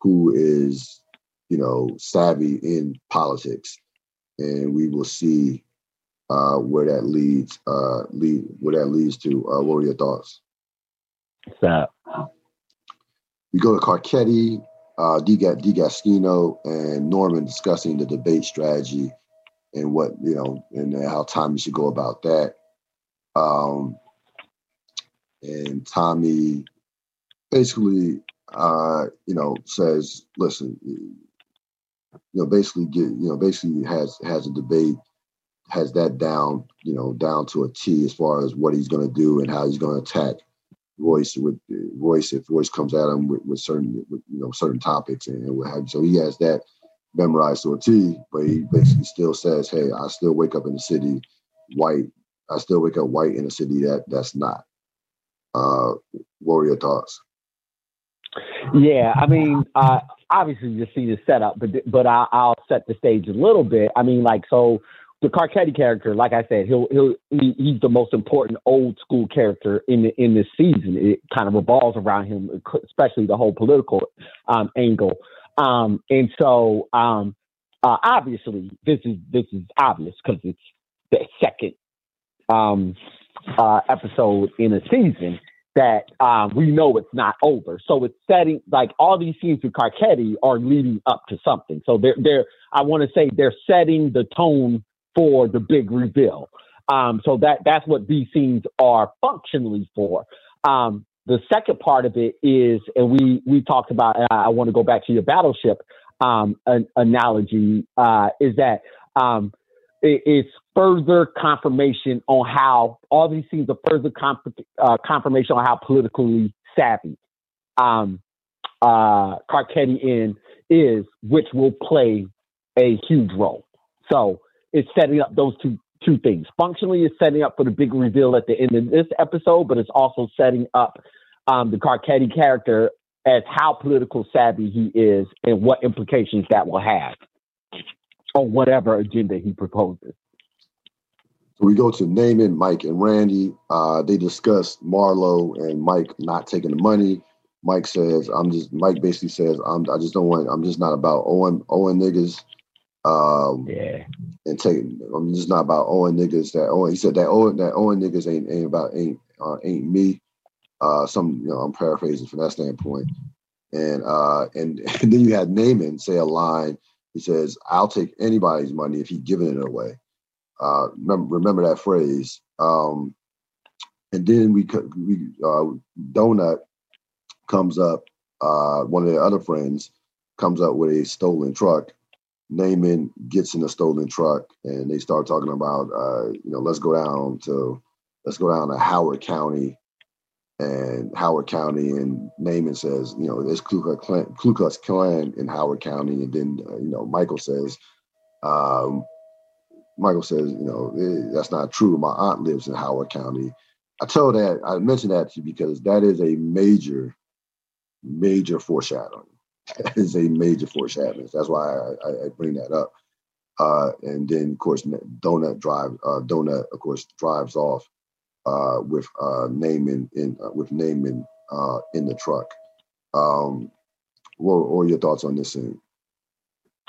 who is, you know, savvy in politics, and we will see uh, where that leads. Uh, lead where that leads to. Uh, what are your thoughts?" So, we go to Carcetti uh, D'Agostino and Norman discussing the debate strategy and what you know and how Tommy should go about that. Um, and Tommy basically, uh, you know, says, "Listen, you know, basically get you know, basically has has a debate." has that down, you know, down to a T as far as what he's going to do and how he's going to attack Royce with Royce if Royce comes at him with, with certain with, you know certain topics and, and what have you. So he has that memorized to a T, but he basically still says, "Hey, I still wake up in the city white. I still wake up white in a city that that's not." Uh, what were your thoughts? Yeah, I mean, uh, obviously you see the setup, but but I, I'll set the stage a little bit. I mean, like so the Carcetti character, like I said, he'll he'll he, he's the most important old school character in the, in this season. It kind of revolves around him, especially the whole political um, angle. Um, and so, um, uh, obviously, this is this is obvious because it's the second um, uh, episode in a season that um, we know it's not over. So it's setting like all these scenes with Carcetti are leading up to something. So they're they're I want to say they're setting the tone for the big reveal. Um, so that that's what these scenes are functionally for. Um, the second part of it is, and we we talked about. I, want to go back to your battleship um, an analogy. Uh, is that um, it, it's further confirmation on how all these scenes are further comp- uh, confirmation on how politically savvy um, uh, Carcetti in is, which will play a huge role. So it's setting up those two two things. Functionally, it's setting up for the big reveal at the end of this episode, but it's also setting up um, the Carcetti character as how political savvy he is and what implications that will have on whatever agenda he proposes. So we go to Namond, Mike, and Randy. Uh, they discuss Marlo and Mike not taking the money. Mike says, "I'm just." Mike basically says, "I'm. I just don't want. I'm just not about owing owing niggas." Um, yeah. And take. I'm just not about owing niggas that owing. He said that owing that owing niggas ain't ain't about ain't uh, ain't me. Uh, some you know I'm paraphrasing from that standpoint. And uh, and, and then you had Namond say a line. He says, "I'll take anybody's money if he's giving it away." Uh, remember, remember that phrase. Um, and then we we uh, Donut comes up. Uh, one of the other friends comes up with a stolen truck Namond gets in a stolen truck and they start talking about, uh, you know, let's go down to, let's go down to Howard County and Howard County and Namond says, you know, there's Ku Klux Klan, Ku Klux Klan in Howard County. And then, uh, you know, Michael says, um, Michael says, you know, eh, that's not true. My aunt lives in Howard County. I told that, I mentioned that to you because that is a major, major foreshadowing is a major force foreshadowing. That's why I, I, bring that up. Uh, and then, of course, Donut drive. Uh, Donut, of course, drives off uh, with uh, Namond in uh, with Namond uh, in the truck. Um, what, what are your thoughts on this scene?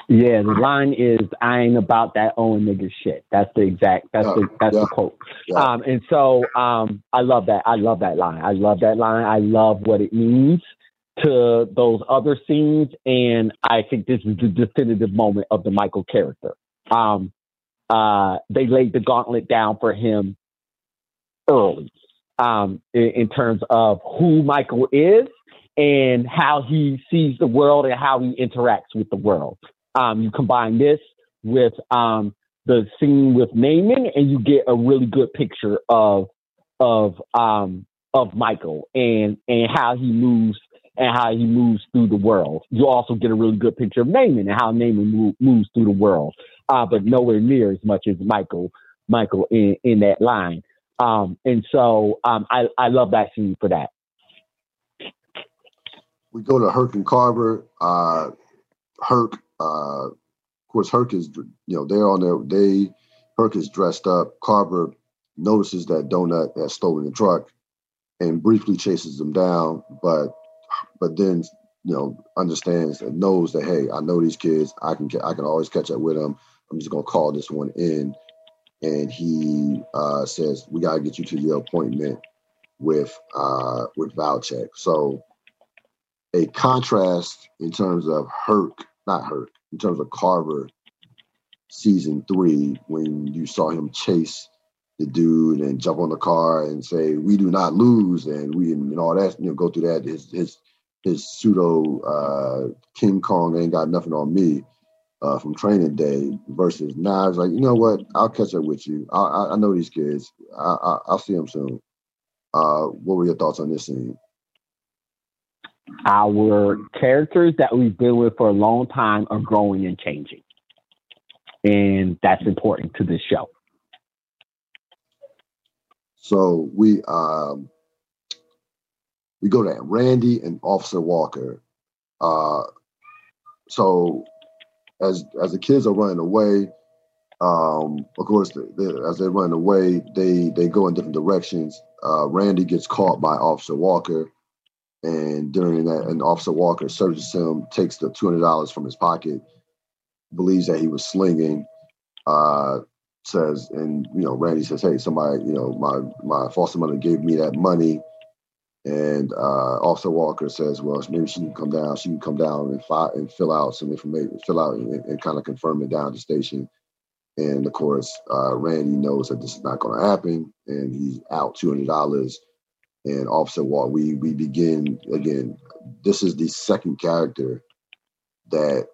Yeah, the line is "I ain't about that Owen nigga shit." That's the exact. That's yeah, the that's yeah, the quote. Yeah. Um, and so um, I love that. I love that line. I love that line. I love what it means to those other scenes, and I think this is the definitive moment of the Michael character. Um, uh, they laid the gauntlet down for him early. um, in, in terms of who Michael is and how he sees the world and how he interacts with the world. Um, you combine this with um, the scene with Namond, and you get a really good picture of of um, of Michael and and how he moves and how he moves through the world. You also get a really good picture of Namond and how Namond move, moves through the world, uh, but nowhere near as much as Michael Michael in, in that line. Um, and so um, I, I love that scene for that. We go to Herc and Carver. Uh, Herc, uh, of course, Herc is, you know, they're on their, they, Herc is dressed up. Carver notices that Donut has stolen the truck and briefly chases them down, but, but then, you know, understands and knows that, hey, I know these kids. I can, I can always catch up with them. I'm just to call this one in and he uh, says, "We got to get you to your appointment with uh, with Valchek." So, a contrast in terms of Herc, not Herc, in terms of Carver, season three, when you saw him chase the dude and jump on the car and say, "We do not lose," and we and all that, you know, go through that. His his his pseudo uh, King Kong ain't got nothing on me uh, from training day versus now it's like you know what I'll catch up with you I, I, I know these kids I, will see them soon. Uh, what were your thoughts on this scene? Our characters that we've been with for a long time are growing and changing, and that's important to this show. So we um, we go to Randy and Officer Walker. Uh, so as as the kids are running away, um, of course, as they're running away, they they go in different directions. Uh, Randy gets caught by Officer Walker, and during that, and Officer Walker searches him, takes the two hundred dollars from his pocket, believes that he was slinging. Uh, says, and you know, Randy says, "Hey, somebody, you know, my my foster mother gave me that money." And uh, Officer Walker says, well, maybe she can come down. She can come down and, and fill out some information, fill out and, and kind of confirm it down at the station. And of course, uh, Randy knows that this is not going to happen, and he's out two hundred dollars. And Officer Walker, we we begin again. This is the second character that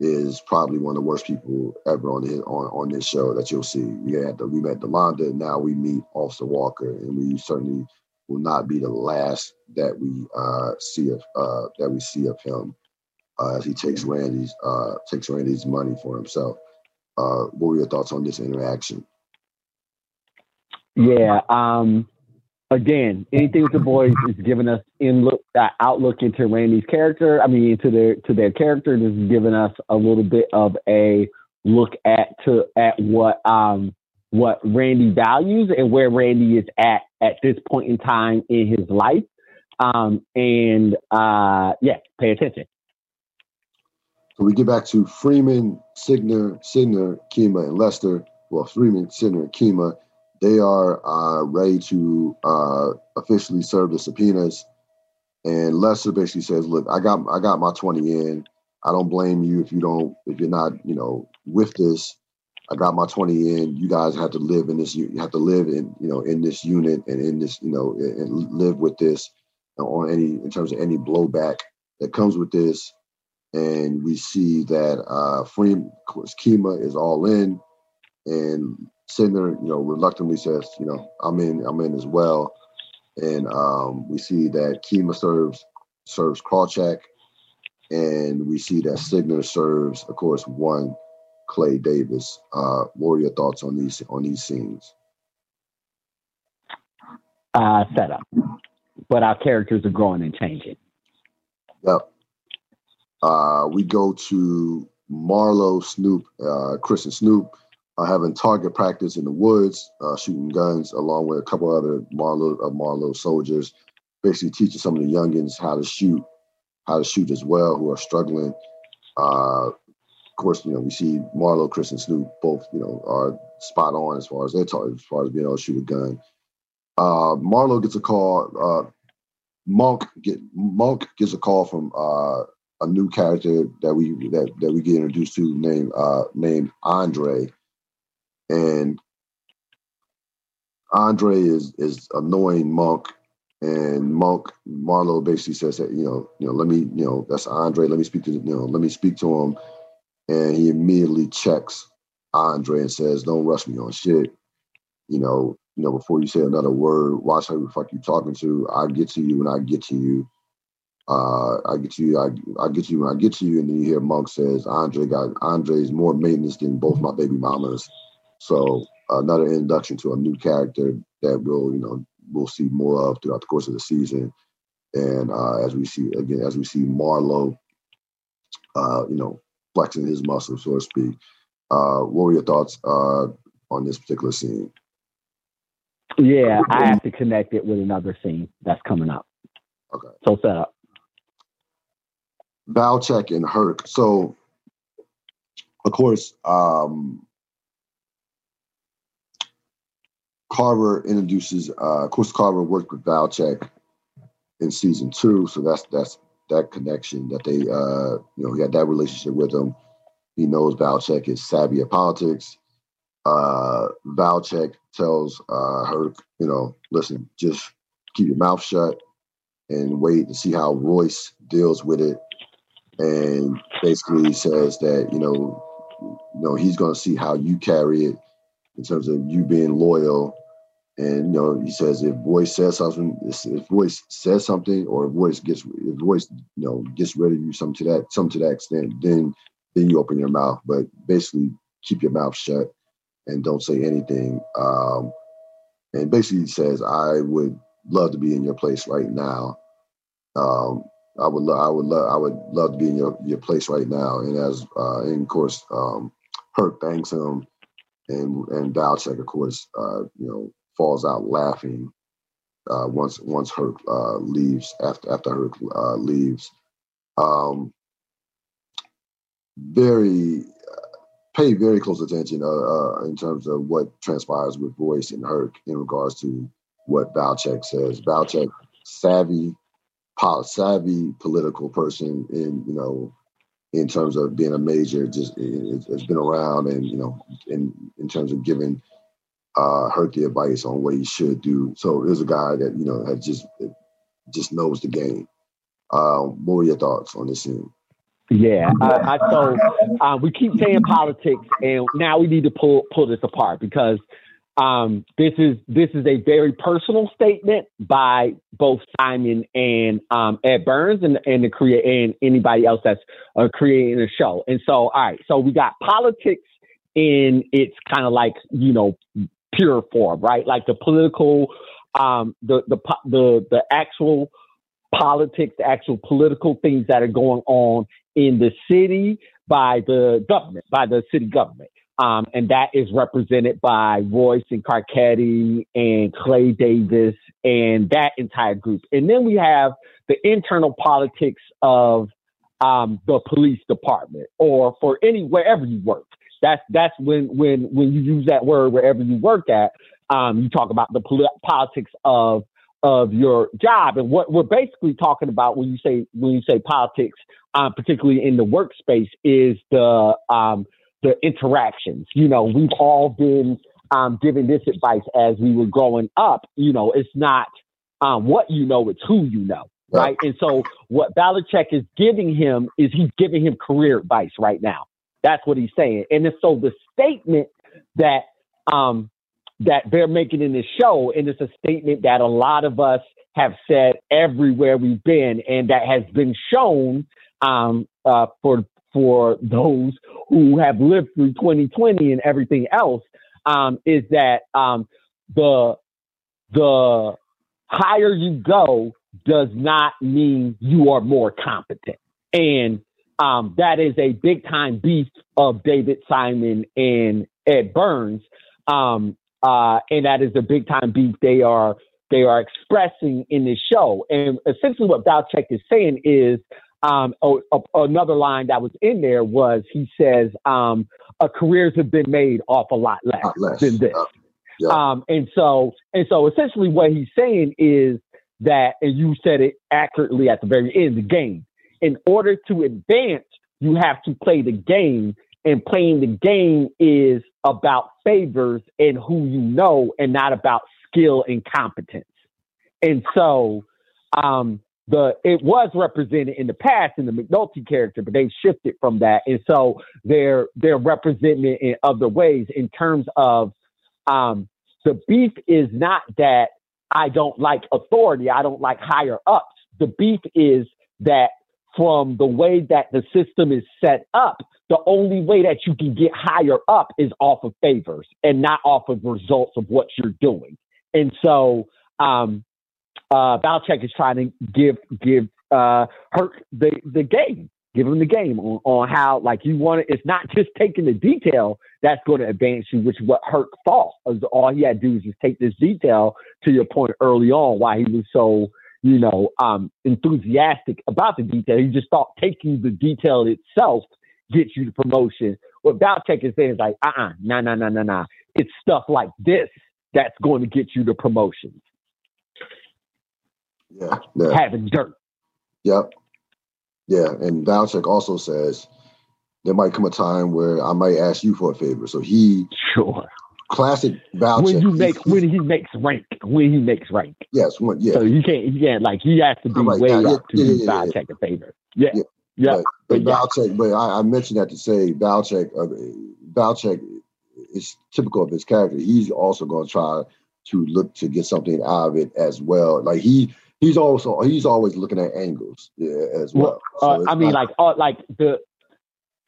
is probably one of the worst people ever on his on, on this show that you'll see. We had the, we met De'Londa, now we meet Officer Walker, and we certainly will not be the last that we uh, see of uh, that we see of him uh, as he takes Randy's uh, takes Randy's money for himself. Uh, what were your thoughts on this interaction? Yeah. Um, again, anything with the boys is giving us in look uh, outlook into Randy's character. I mean, into their to their character. This is giving us a little bit of a look at to at what um what Randy values and where Randy is at at this point in time in his life. Um, and uh, yeah, pay attention. So we get back to Freamon, Sydnor, Sydnor, Kima, and Lester. Well, Freamon, Sydnor, Kima, they are uh, ready to uh, officially serve the subpoenas. And Lester basically says, "Look, I got I got my twenty in. I don't blame you if you don't if you're not you know with this. I got my 20 in. You guys have to live in this. You have to live in, you know, in this unit and in this, you know, and live with this on any in terms of any blowback that comes with this. And we see that uh course, Kima is all in, and Sydnor, you know, reluctantly says, you know, I'm in, I'm in as well. And um, we see that Kima serves serves Krawczyk, and we see that Sydnor serves, of course, one Clay Davis. Uh, what are your thoughts on these on these scenes? Uh, setup, but our characters are growing and changing. Yep. Uh, we go to Marlo, Snoop, uh, Chris, and Snoop are having target practice in the woods, uh, shooting guns, along with a couple other Marlo uh, Marlo soldiers. Basically, teaching some of the youngins how to shoot, how to shoot as well, who are struggling. Uh, of course, you know, we see Marlo, Chris, and Snoop both, you know, are spot on as far as they're talking, as far as being able to shoot a gun. Uh, Marlo gets a call. Uh, Monk get Monk gets a call from uh, a new character that we that, that we get introduced to named uh, named Andre, and Andre is is annoying Monk, and Monk Marlo basically says that you know you know let me you know that's Andre. Let me speak to you know let me speak to him, and he immediately checks Andre and says, "Don't rush me on shit." You know, you know before you say another word, watch who the fuck you talking to. I get to you when I get to you. Uh, I get to you. I, I get to you when I get to you, and then you hear Monk says, "Andre got Andre's more maintenance than both my baby mamas." So another introduction to a new character that we'll you know we'll see more of throughout the course of the season. And uh, as we see again, as we see Marlo, uh, you know, flexing his muscles, so to speak. Uh, what were your thoughts uh, on this particular scene? Yeah, I have to connect it with another scene that's coming up. Okay. So set up. Valchek and Herc. So, of course, um, Carver introduces. Uh, of course, Carver worked with Valchek in season two, so that's that's that connection that they, uh, you know, he had that relationship with him. He knows Valchek is savvy at politics. Uh, Valchek tells uh, Herc, you know, listen, just keep your mouth shut and wait to see how Royce deals with it and basically says that you know, you know he's going to see how you carry it in terms of you being loyal. And you know, he says if Royce says something, if Royce says something, or Royce gets, if Royce you know gets rid of you, some to that, some to that extent, then then you open your mouth. But basically, keep your mouth shut and don't say anything. Um, and basically he says, I would love to be in your place right now. Um, I would love, I would love, I would love to be in your, your place right now. And as, uh, and of course, um, thanks him, and and Valchek, of course, uh, you know, falls out laughing uh, once once Herc uh, leaves after after Herc uh, leaves. Um, very uh, pay very close attention uh, uh, in terms of what transpires with Royce and Herc in regards to what Valchek says. Valchek, savvy savvy political person in you know in terms of being a major just has been around and you know in in terms of giving uh Herc the advice on what he should do. So there's a guy that you know had just just knows the game. Um what were your thoughts on this scene? Yeah, I, I so uh, we keep saying politics, and now we need to pull pull this apart because um, this is this is a very personal statement by both Simon and um, Ed Burns and and the create and anybody else that's uh, creating the show. And so, all right, so we got politics in its kind of like you know pure form, right? Like the political, um, the the the the actual politics, the actual political things that are going on in the city by the government, by the city government. Um, and that is represented by Royce and Carcetti and Clay Davis and that entire group. And then we have the internal politics of um, the police department or for any wherever you work. That's that's when when when you use that word wherever you work at. Um, you talk about the pol- politics of of your job and what we're basically talking about when you say when you say politics, um, particularly in the workspace, is the um, the interactions. You know, we've all been um, given this advice as we were growing up. You know, it's not um, what you know, it's who you know. Right. And so what Valchek is giving him is he's giving him career advice right now. That's what he's saying. And it's so the statement that um, that they're making in this show, and it's a statement that a lot of us have said everywhere we've been, and that has been shown um, uh, for for those who have lived through 2020 and everything else um, is that um, the the higher you go does not mean you are more competent, and um, that is a big time beef of David Simon and Ed Burns, um, uh, and that is a big time beef they are they are expressing in this show. And essentially, what Valchek is saying is um, oh, another line that was in there was he says, um, uh, careers have been made off a lot less, less. than this. Yeah. Yeah. Um, and so, and so essentially what he's saying is that, and you said it accurately at the very end, the game. In order to advance, you have to play the game and playing the game is about favors and who you know and not about skill and competence. And so um, the it was represented in the past in the McNulty character, but they shifted from that, and so they're they're representing it in other ways in terms of um, the beef is not that I don't like authority, I don't like higher ups. The beef is that from the way that the system is set up, the only way that you can get higher up is off of favors and not off of results of what you're doing. And so um, uh, is trying to give give uh, Herc the the game, give him the game on, on how like you want it. It's not just taking the detail that's going to advance you, which is what Herc thought. All he had to do was just take this detail to your point early on, why he was so you know um, enthusiastic about the detail. He just thought taking the detail itself gets you the promotion. What Valchek is saying is like, uh uh-uh, uh, nah, nah, nah, nah, nah. It's stuff like this that's going to get you the promotions. Yeah, yeah. having dirt. Yep. Yeah, and Valchek also says there might come a time where I might ask you for a favor. So he sure classic Valchek. When you make he, when he makes rank, when he makes rank. Yes, when, yeah. So you can't you can't like he has to be right, way yeah, up yeah, to yeah, do Valchek a favor. Yeah. Yeah. yeah. But, but, Valchek, but I, I, mentioned that to say Valchek uh, Valchek is typical of his character. He's also going to try to look to get something out of it as well. Like he he's also he's always looking at angles yeah, as well. well uh, I mean, like uh, like the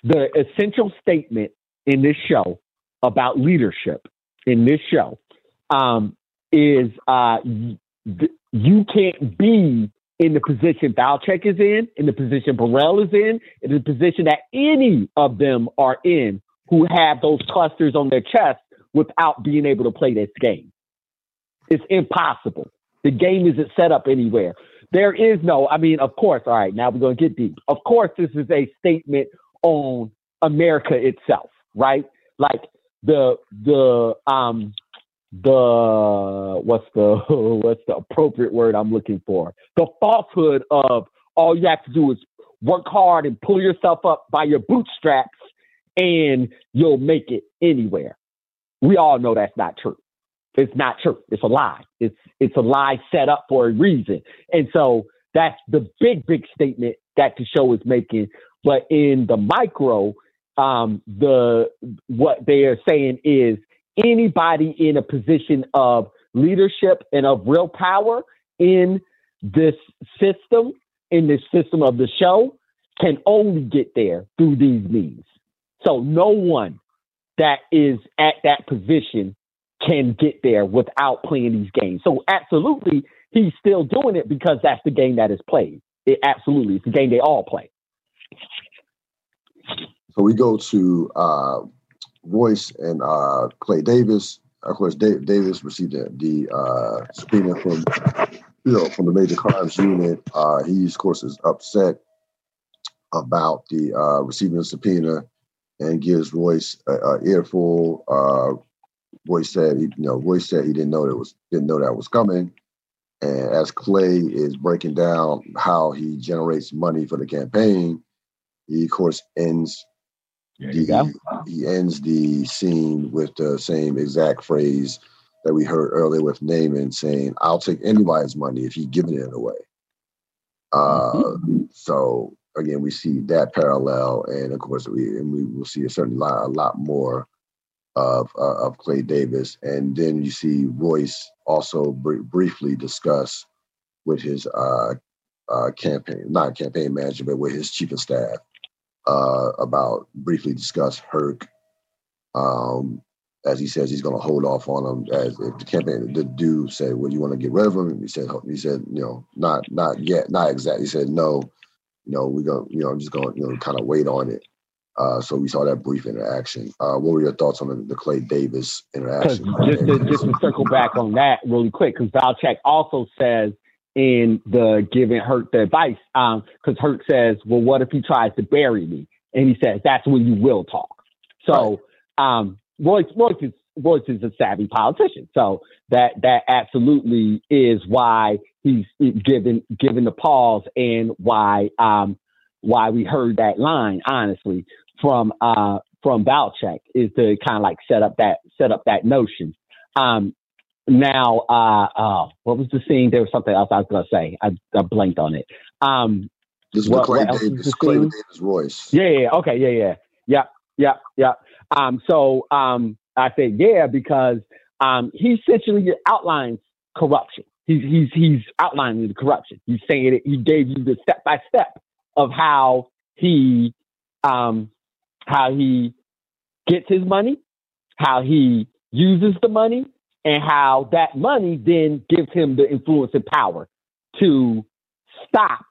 the essential statement in this show about leadership in this show um, is uh, th- you can't be in the position Valchek is in, in the position Burrell is in, in the position that any of them are in who have those clusters on their chest without being able to play this game. It's impossible. The game isn't set up anywhere. There is no, I mean, of course, all right, now we're going to get deep. Of course, this is a statement on America itself, right? Like the, the, um, the, what's the, what's the appropriate word I'm looking for? The falsehood of all you have to do is work hard and pull yourself up by your bootstraps and you'll make it anywhere. We all know that's not true. It's not true. It's a lie. It's it's a lie set up for a reason. And so that's the big, big statement that the show is making. But in the micro, um, the what they are saying is anybody in a position of leadership and of real power in this system, in this system of the show, can only get there through these means. So no one that is at that position can get there without playing these games. So absolutely, he's still doing it because that's the game that is played. It absolutely, it's the game they all play. So we go to uh, Royce and uh, Clay Davis. Of course, Dave, Davis received the, the uh, subpoena from you know from the major crimes unit. Uh, he of course is upset about the uh, receiving the subpoena and gives Royce an earful. Uh, Royce said, he, you know, Royce said he didn't know that was didn't know that was coming. And as Clay is breaking down how he generates money for the campaign, he of course ends the, he ends the scene with the same exact phrase that we heard earlier with Namond saying, "I'll take anybody's money if he's giving it away." Uh, mm-hmm. So again, we see that parallel, and of course, we and we will see a certain lot, a lot more of uh, of Clay Davis, and then you see Royce also br- briefly discuss with his uh, uh, campaign, not campaign manager, but with his chief of staff uh, about briefly discuss Herc. Um, as he says, he's going to hold off on him. As if the campaign, the dude said, "Well, you want to get rid of him?" He said, "He said, you know, not not yet, not exactly." He said, "No, you know, we're going, you know, I'm just going, you know, kind of wait on it." Uh, so we saw that brief interaction. Uh, what were your thoughts on the, the Clay Davis interaction? Just to, just to circle back on that really quick, because Valchek also says in the giving Herc the advice, because um, Herc says, "Well, what if he tries to bury me?" And he says, "That's when you will talk." So um, Royce, Royce is Royce is a savvy politician, so that that absolutely is why he's given given the pause and why um, why we heard that line. Honestly, from uh, from Valchek is to kind of like set up that set up that notion. Um, now, uh, uh, what was the scene? There was something else I was going to say. I, I blanked on it. Um, this is what, Clay what Davis, Clay Davis Royce. Yeah, yeah, okay, yeah, yeah, yeah, yeah, yeah. Um, so um, I said yeah because um, he essentially outlines corruption. He's he's he's outlining the corruption. He's saying it. He gave you the step by step of how he um, how he gets his money, how he uses the money, and how that money then gives him the influence and power to stop,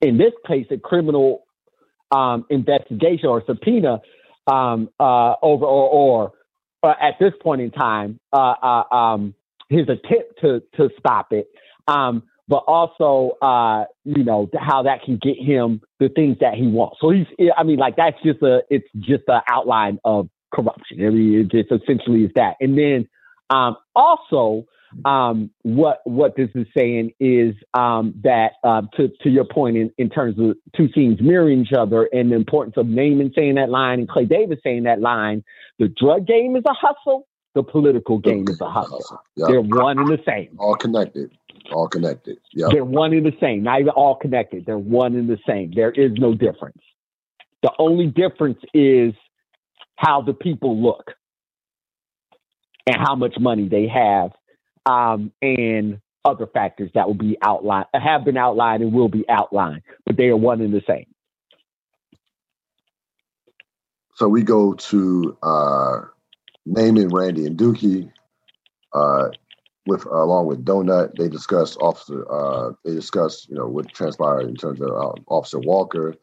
in this case, a criminal um, investigation or subpoena um, uh, over or, or uh, at this point in time, uh, uh um, his attempt to to stop it. Um, but also, uh, you know, how that can get him the things that he wants. So he's, I mean, like that's just a, it's just an outline of corruption. I mean, it just essentially is that. And then um, also, um, what what this is saying is um, that uh, to to your point in, in terms of two scenes mirroring each other and the importance of Namond saying that line and Clay Davis saying that line. The drug game is a hustle. The political game is a hustle. Yep. They're one and the same. All connected. All connected. Yeah. They're one and the same. Not even all connected. They're one and the same. There is no difference. The only difference is how the people look and how much money they have, um, and other factors that will be outlined, have been outlined, and will be outlined, but they are one and the same. So we go to uh, Randy, and Dookie. Uh, with uh, along with Donut, they discuss officer. Uh, they discuss you know what transpired in terms of uh, Officer Walker.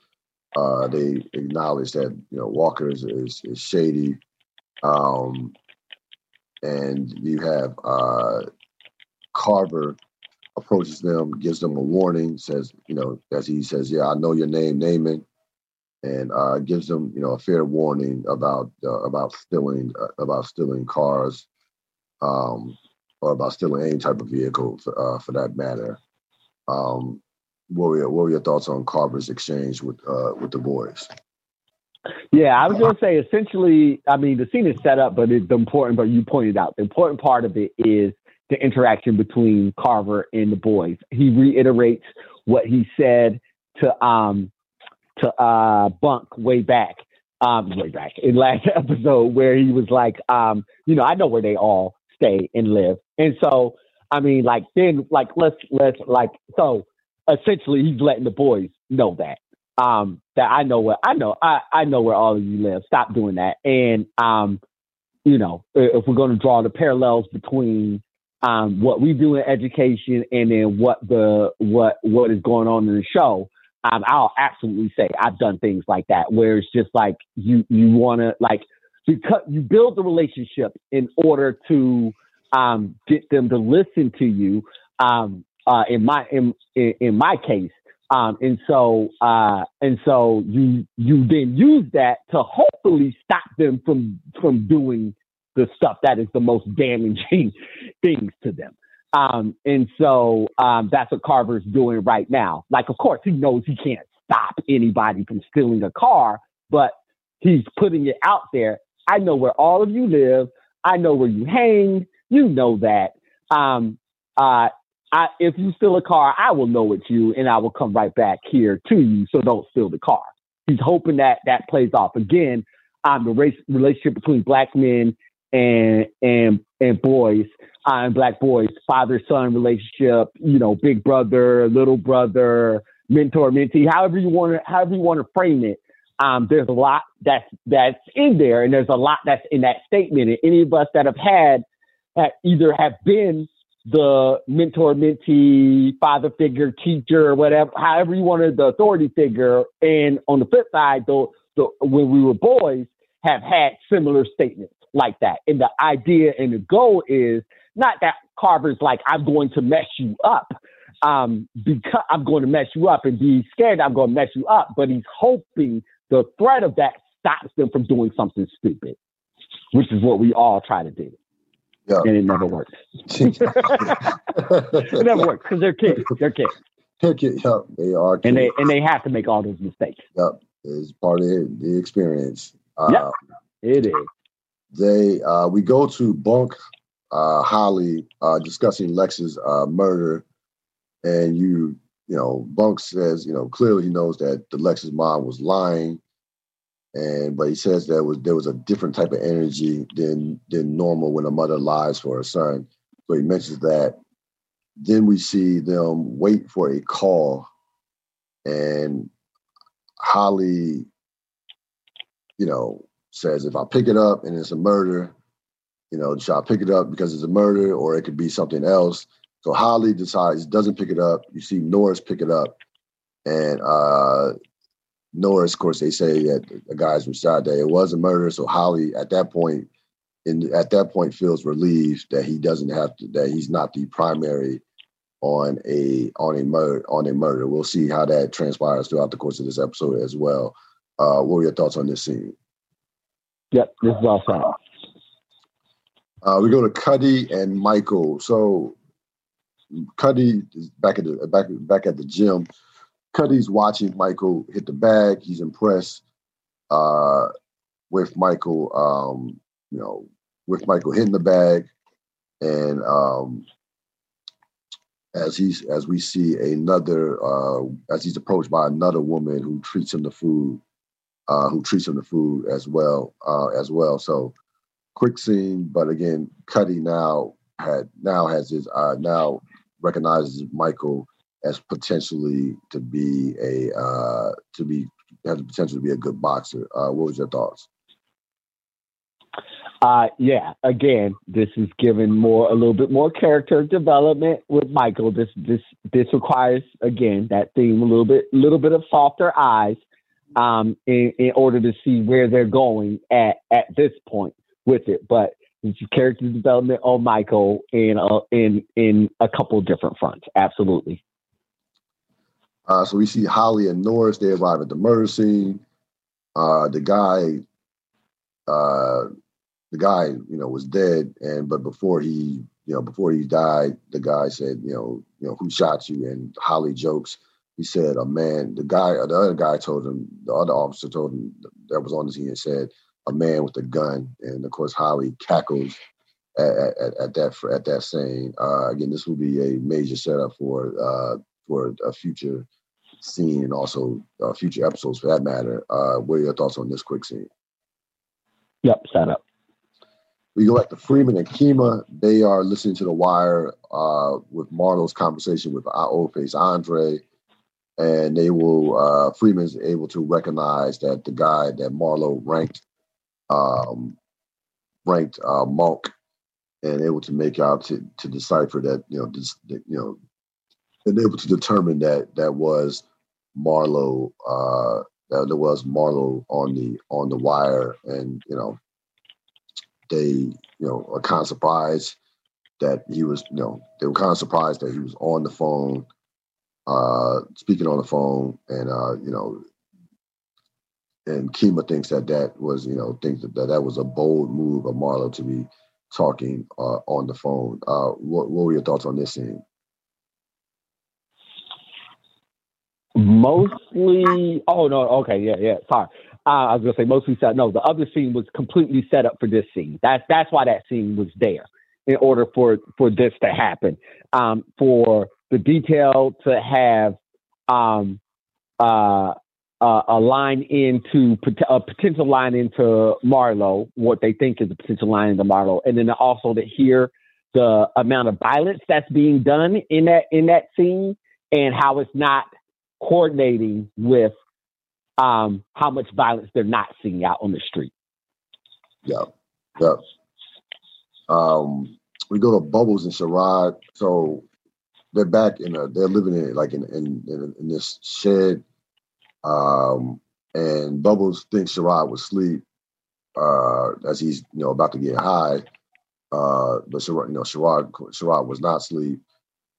Uh, they acknowledge that you know Walker is is, is shady, um, and you have uh, Carver approaches them, gives them a warning, says you know as he says, yeah, I know your name, it, and uh, gives them you know a fair warning about uh, about stealing uh, about stealing cars. Um, or about stealing any type of vehicle for, uh, for that matter. Um, what were your, what were your thoughts on Carver's exchange with uh, with the boys? Yeah, I was going to say essentially. I mean, the scene is set up, but it's important. But you pointed out the important part of it is the interaction between Carver and the boys. He reiterates what he said to um to uh Bunk way back um way back in last episode where he was like um you know I know where they all stay and live and so I mean like then like let's let's like so essentially he's letting the boys know that um that I know where I know I I know where all of you live. Stop doing that. And um you know if we're going to draw the parallels between um what we do in education and then what the what what is going on in the show. Um, I'll absolutely say I've done things like that where it's just like you you want to like because you build the relationship in order to um, get them to listen to you. Um, uh, in my in in my case. Um, and so uh, and so you you then use that to hopefully stop them from from doing the stuff that is the most damaging things to them. Um, and so um, that's what Carver's doing right now. Like, of course, he knows he can't stop anybody from stealing a car, but he's putting it out there. I know where all of you live. I know where you hang. You know that. Um, uh, I, if you steal a car, I will know it's you, and I will come right back here to you. So don't steal the car. He's hoping that that plays off again. Um, the race relationship between black men and and and boys, and black boys, father son relationship. You know, big brother, little brother, mentor mentee, however you want to however you want to frame it. Um, there's a lot that's that's in there, and there's a lot that's in that statement. And any of us that have had, that either have been the mentor, mentee, father figure, teacher, whatever, however you wanted the authority figure. And on the flip side, the, the when we were boys, have had similar statements like that. And the idea and the goal is not that Carver's like, I'm going to mess you up. Um, because I'm going to mess you up and be scared I'm going to mess you up, but he's hoping the threat of that stops them from doing something stupid, which is what we all try to do. Yeah. And it never works. it never works because they're kids. They're kids. They're kids. Yeah, they are. Kids. And they and they have to make all those mistakes. Yep, it's part of the experience. Uh, yep, it is. They uh, we go to Bunk uh, Holley uh, discussing Lex's uh, murder, and you, you know, Bunk says, you know, clearly he knows that the Lex's mom was lying, and but he says there was there was a different type of energy than than normal when a mother lies for her son. So he mentions that. Then we see them wait for a call, and Holley, you know, says if I pick it up and it's a murder, you know, should I pick it up because it's a murder or it could be something else? So Holley decides doesn't pick it up. You see Norris pick it up, and uh, Norris, of course, they say that the guys were shot that it was a murder. So Holley, at that point, in at that point, feels relieved that he doesn't have to that he's not the primary on a on a murder on a murder. We'll see how that transpires throughout the course of this episode as well. Uh, what were your thoughts on this scene? Yep, this is all set. Uh, we go to Cutty and Michael. So Cutty is back at the back back at the gym. Cutty's watching Michael hit the bag. He's impressed uh, with Michael. Um, you know, with Michael hitting the bag, and um, as he's as we see another uh, as he's approached by another woman who treats him the food, uh, who treats him the food as well uh, as well. So quick scene, but again, Cutty now had now has his uh, now recognizes Michael as potentially to be a uh, to be has the potential to be a good boxer. Uh, what was your thoughts? Uh, yeah, again, this is given more a little bit more character development with Michael. This this this requires again that theme a little bit little bit of softer eyes um, in, in order to see where they're going at at this point with it. But it's character development on Michael in a, in in a couple different fronts. Absolutely. Uh, so we see Holley and Norris. They arrive at the murder scene. Uh, the guy, uh, the guy, you know, was dead, and but before he, you know, before he died, the guy said, you know, you know, who shot you? And Holley jokes. He said, a man. The guy, the other guy told him. The other officer told him that was on the scene and said, a man with a gun, and of course Holley cackles at, at, at that at that saying. Uh, again, this will be a major setup for uh, for a future scene and also uh, future episodes for that matter. Uh, what are your thoughts on this quick scene? Yep, setup. We go back to Freamon and Kima. They are listening to the wire uh, with Marlo's conversation with our old face Andre and they will uh Freamon's able to recognize that the guy that Marlo ranked um, ranked uh, Monk and able to make out to, to decipher that you know this, you know and able to determine that that was Marlo uh, there was Marlo on the on the wire and you know they you know are kind of surprised that he was you know they were kind of surprised that he was on the phone uh speaking on the phone and uh you know and Kima thinks that that was, you know, thinks that that, was a bold move of Marlo to be talking uh, on the phone. Uh, what, what were your thoughts on this scene? Mostly, oh no, okay, yeah, yeah. Sorry, uh, I was gonna say mostly set. No, the other scene was completely set up for this scene. That's that's why that scene was there in order for for this to happen. Um, for the detail to have um, uh, uh, a line into a potential line into Marlo, what they think is a potential line into Marlo, and then also to hear the amount of violence that's being done in that in that scene and how it's not coordinating with um, how much violence they're not seeing out on the street. Yeah, yeah. Um, we go to Bubbles and Sherrod. So they're back in a. They're living in like in in, in, this shed um, and Bubbles thinks Sherrod was asleep uh, as he's you know about to get high. Uh, but Sherrod, you know, Sherrod, Sherrod was not asleep.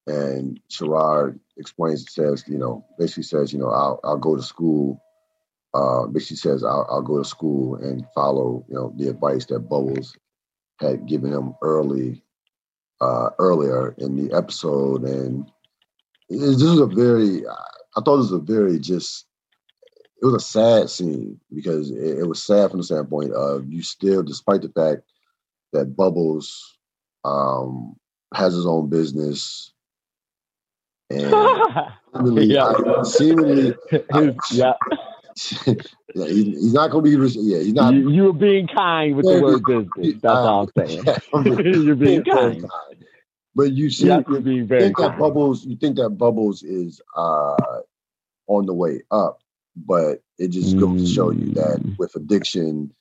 And Sherrod explains, says, you know, basically says, you know, I'll, I'll go to school. Uh, basically says, I'll, I'll go to school and follow, you know, the advice that Bubbles had given him early, uh, earlier in the episode. And this was a very, I thought this was a very just it was a sad scene because it, it, was sad from the standpoint of you still, despite the fact that Bubbles um, has his own business, and seemingly, Yeah. I- seemingly yeah, yeah, he, he's not going to be. Yeah, he's not. you, you were being kind with Yeah, the word business. That's all I'm saying. you're being kind. But you see, Yeah, you're being very think that kind. bubbles. You think that bubbles is uh, on the way up, but it just goes to show you that Mm. with addiction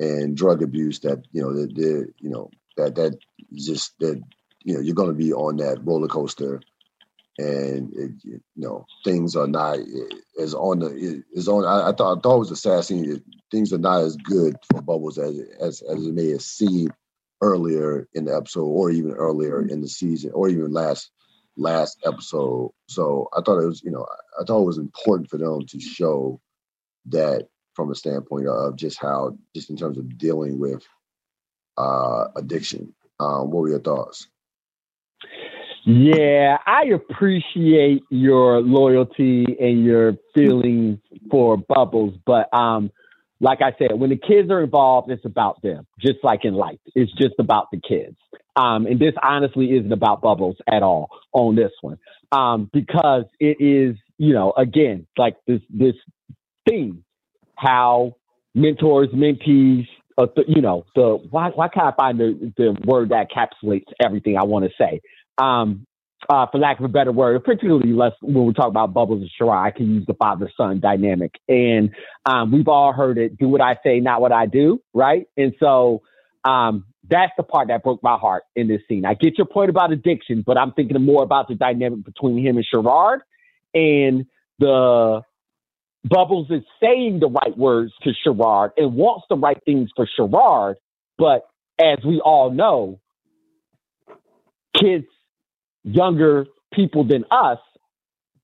and drug abuse, that you know that that you know that that just that you know you're going to be on that roller coaster, and it, you know things are not as on the is on. I, I thought I thought it was a sad scene. Things are not as good for Bubbles as as as it may have seemed earlier in the episode, or even earlier in the season, or even last last episode. So I thought it was, you know, I, I thought it was important for them to show that from a standpoint of just how, just in terms of dealing with uh addiction. Um, what were your thoughts? Yeah, I appreciate your loyalty and your feelings for Bubbles, but um, like I said, when the kids are involved, it's about them, just like in life. It's just about the kids. Um, and this honestly isn't about Bubbles at all on this one, um, because it is, you know, again, like this this theme, how mentors, mentees, uh, you know, the why why can't I find the the word that encapsulates everything I want to say? Um, uh, for lack of a better word, particularly less when we talk about Bubbles and Sherrod, I can use the father son dynamic. And um, we've all heard it do what I say, not what I do, right? And so um, that's the part that broke my heart in this scene. I get your point about addiction, but I'm thinking more about the dynamic between him and Sherrod and the Bubbles is saying the right words to Sherrod and wants the right things for Sherrod, but as we all know, kids younger people than us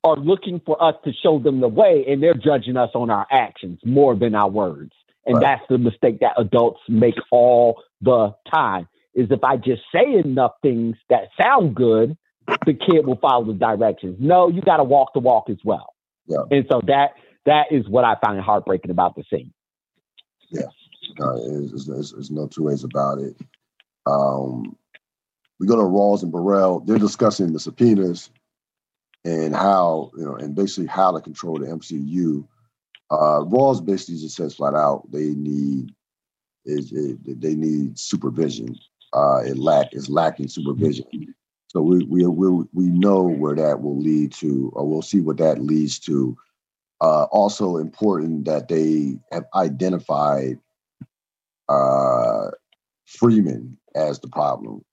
are looking for us to show them the way and they're judging us on our actions more than our words. And Right. that's the mistake that adults make all the time is if I just say enough things that sound good, the kid will follow the directions. No, you got to walk the walk as well. Yeah. And so that that is what I find heartbreaking about the scene. Uh, there's, there's, there's no two ways about it. Um, we go to Rawls and Burrell. They're discussing the subpoenas and how, you know, and basically how to control the MCU. Uh, Rawls basically just says flat out they need is they need supervision. Uh, it lack is lacking supervision. So we we we we know where that will lead to, or we'll see what that leads to. Uh, also important that they have identified uh, Freamon as the problem.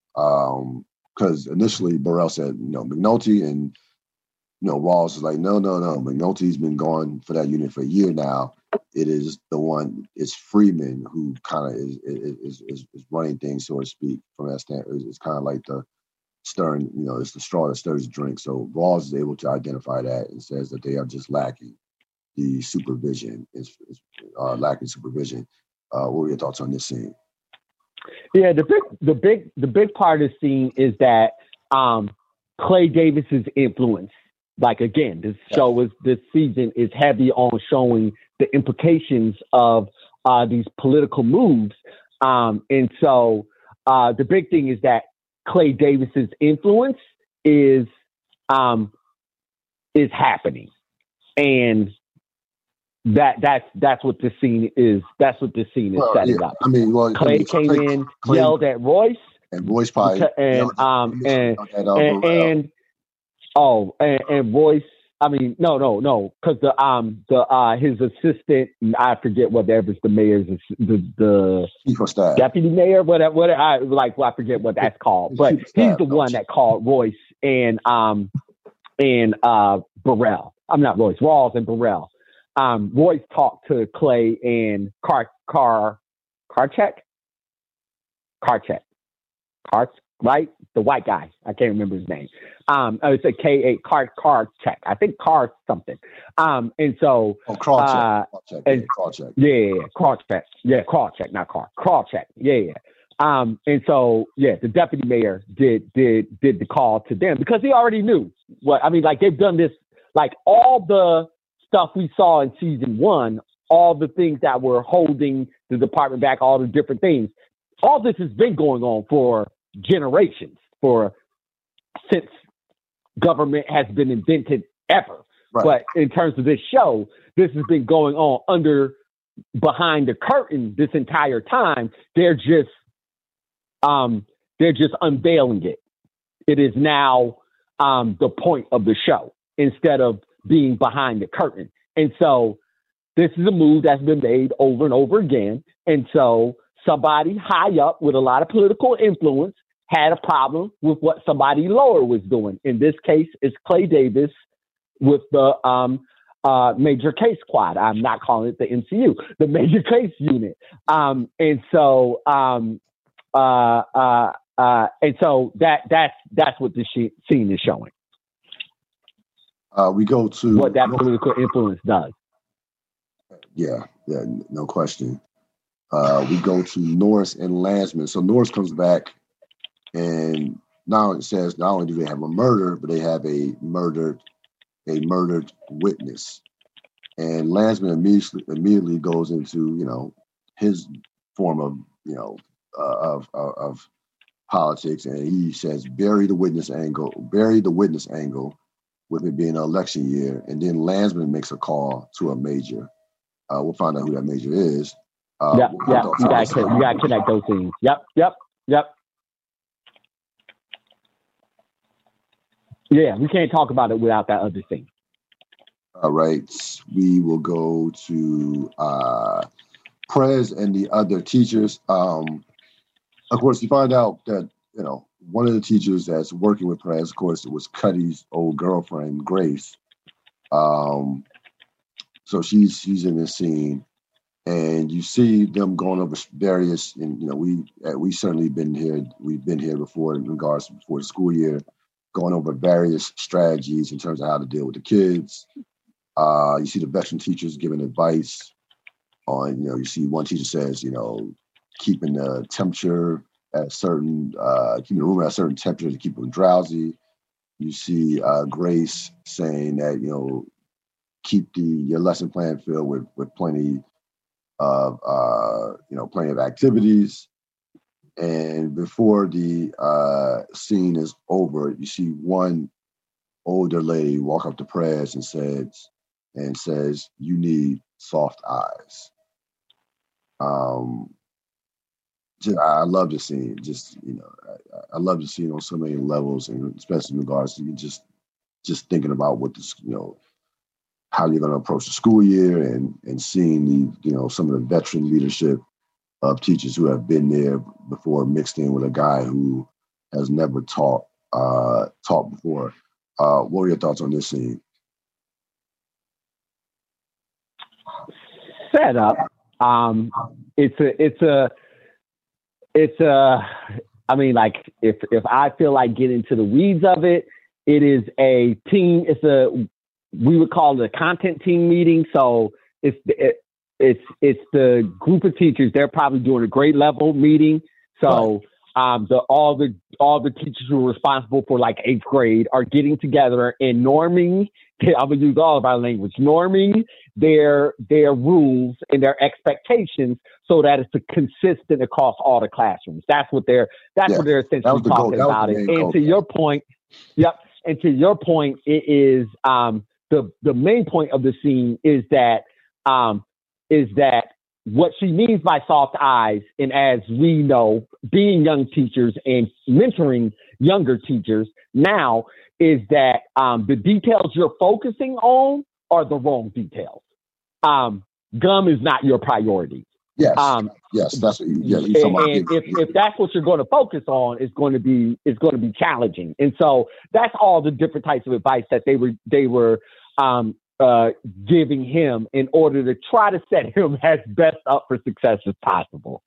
Because initially Burrell said, you know, McNulty and you know, Rawls is like, no, no, no. McNulty's been gone for that unit for a year now. It is the one, it's Freamon who kind of is, is is is running things, so to speak, from that standpoint. It's kind of like the stirring, you know, it's the straw that stirs the drink. So Rawls is able to identify that and says that they are just lacking the supervision, is, is uh, lacking supervision. Uh, what were your thoughts on this scene? Yeah, the big, the big, the big part of the scene is that um, Clay Davis's influence. Like again, this show is this season is heavy on showing the implications of uh, these political moves, um, and so uh, the big thing is that Clay Davis's influence is um, is happening, and that that's that's what the scene is. That's what the scene is Well, setting yeah, up. I mean, well, I Clay mean, came Clay- in, Clay- yelled at Royce, and Royce probably and yelled- um and and, and oh and, and Royce. I mean, no, no, no, because the um the uh his assistant, I forget whatever's the mayor's the the chief deputy mayor, whatever, whatever. I like, well, I forget what that's called, but he's the one that called Royce and um and uh Burrell. I'm not Royce, Rawls and Burrell. Um, Royce talked to Clay and Car Car Karchek, Karchek, Car Check Car, right, the white guy. I can't remember his name. Um, oh, it's a K A Car Karchek. I think Car something. Um, and so Oh, Krawczyk. uh, and- yeah, Krawczyk. yeah, yeah, yeah. Krawczyk. Yeah, Krawczyk, not Car. Yeah, yeah. Um, and so yeah, the deputy mayor did did did the call to them because he already knew what I mean, like they've done this like all the stuff we saw in season one, all the things that were holding the department back, all the different things. All this has been going on for generations for since government has been invented ever. Right. But in terms of this show, this has been going on under behind the curtain this entire time. They're just um they're just unveiling it. It is now um the point of the show instead of being behind the curtain. And so this is a move that's been made over and over again. And so somebody high up with a lot of political influence had a problem with what somebody lower was doing. In this case, it's Clay Davis with the um, uh, major case squad. I'm not calling it the MCU, the major case unit. Um, and so, um, uh, uh, uh, and so that that's that's what the scene is showing. Uh, we go to what that political influence does. Yeah, yeah, no question. Uh, we go to Norris and Landsman. So Norris comes back and now it says not only do they have a murder, but they have a murdered a murdered witness. And Landsman immediately immediately goes into you know his form of you know uh, of, of, of politics, and he says bury the witness angle, bury the witness angle, with it being an election year, and then Landsman makes a call to a major. Uh, we'll find out who that major is. Uh, yep, yep. You gotta, you gotta connect those things. Yep, yep, yep. Yeah, we can't talk about it without that other thing. All right, we will go to uh, Prez and the other teachers. Um, of course, you find out that you know one of the teachers that's working with Prez, of course, it was Cutty's old girlfriend, Grace. Um, so she's she's in this scene, and you see them going over various. And you know, we uh, we certainly been here. We've been here before in regards to before the school year, going over various strategies in terms of how to deal with the kids. Uh, you see the veteran teachers giving advice on. You know, you see one teacher says, you know, keeping the temperature at certain, uh, keeping the room at a certain temperature to keep them drowsy. You see uh, Grace saying that you know keep the your lesson plan filled with with plenty of uh, you know plenty of activities. And before the uh, scene is over, you see one older lady walk up to Prez and says and says, "You need soft eyes." Um, just, I love the scene. Just you know, I, I love the scene on so many levels, and especially in regards to just just thinking about what this you know how you're going to approach the school year and and seeing the you know some of the veteran leadership of teachers who have been there before mixed in with a guy who has never taught uh, taught before. Uh, what were your thoughts on this scene? Set up. Um, it's a it's a it's a. I mean, like if if I feel like getting into the weeds of it, it is a team. It's a we would call it a content team meeting. So it's it, it's it's the group of teachers. They're probably doing a grade level meeting. So um, the all the all the teachers who are responsible for like eighth grade are getting together and norming. I'm gonna use all of our language, norming their their rules and their expectations so that it's consistent across all the classrooms. That's what they're that's what they're essentially the talking about. It. And goal, to your point, yep. And to your point, it is um, the the main point of the scene is that um, is that what she means by soft eyes, and as we know, being young teachers and mentoring younger teachers now is that um, the details you're focusing on are the wrong details. Um, gum is not your priority. Yes. Um, yes, that's what you, yeah, and, and if, if that's what you're going to focus on, it's going to be it's going to be challenging. And so that's all the different types of advice that they were they were um, uh, giving him in order to try to set him as best up for success as possible.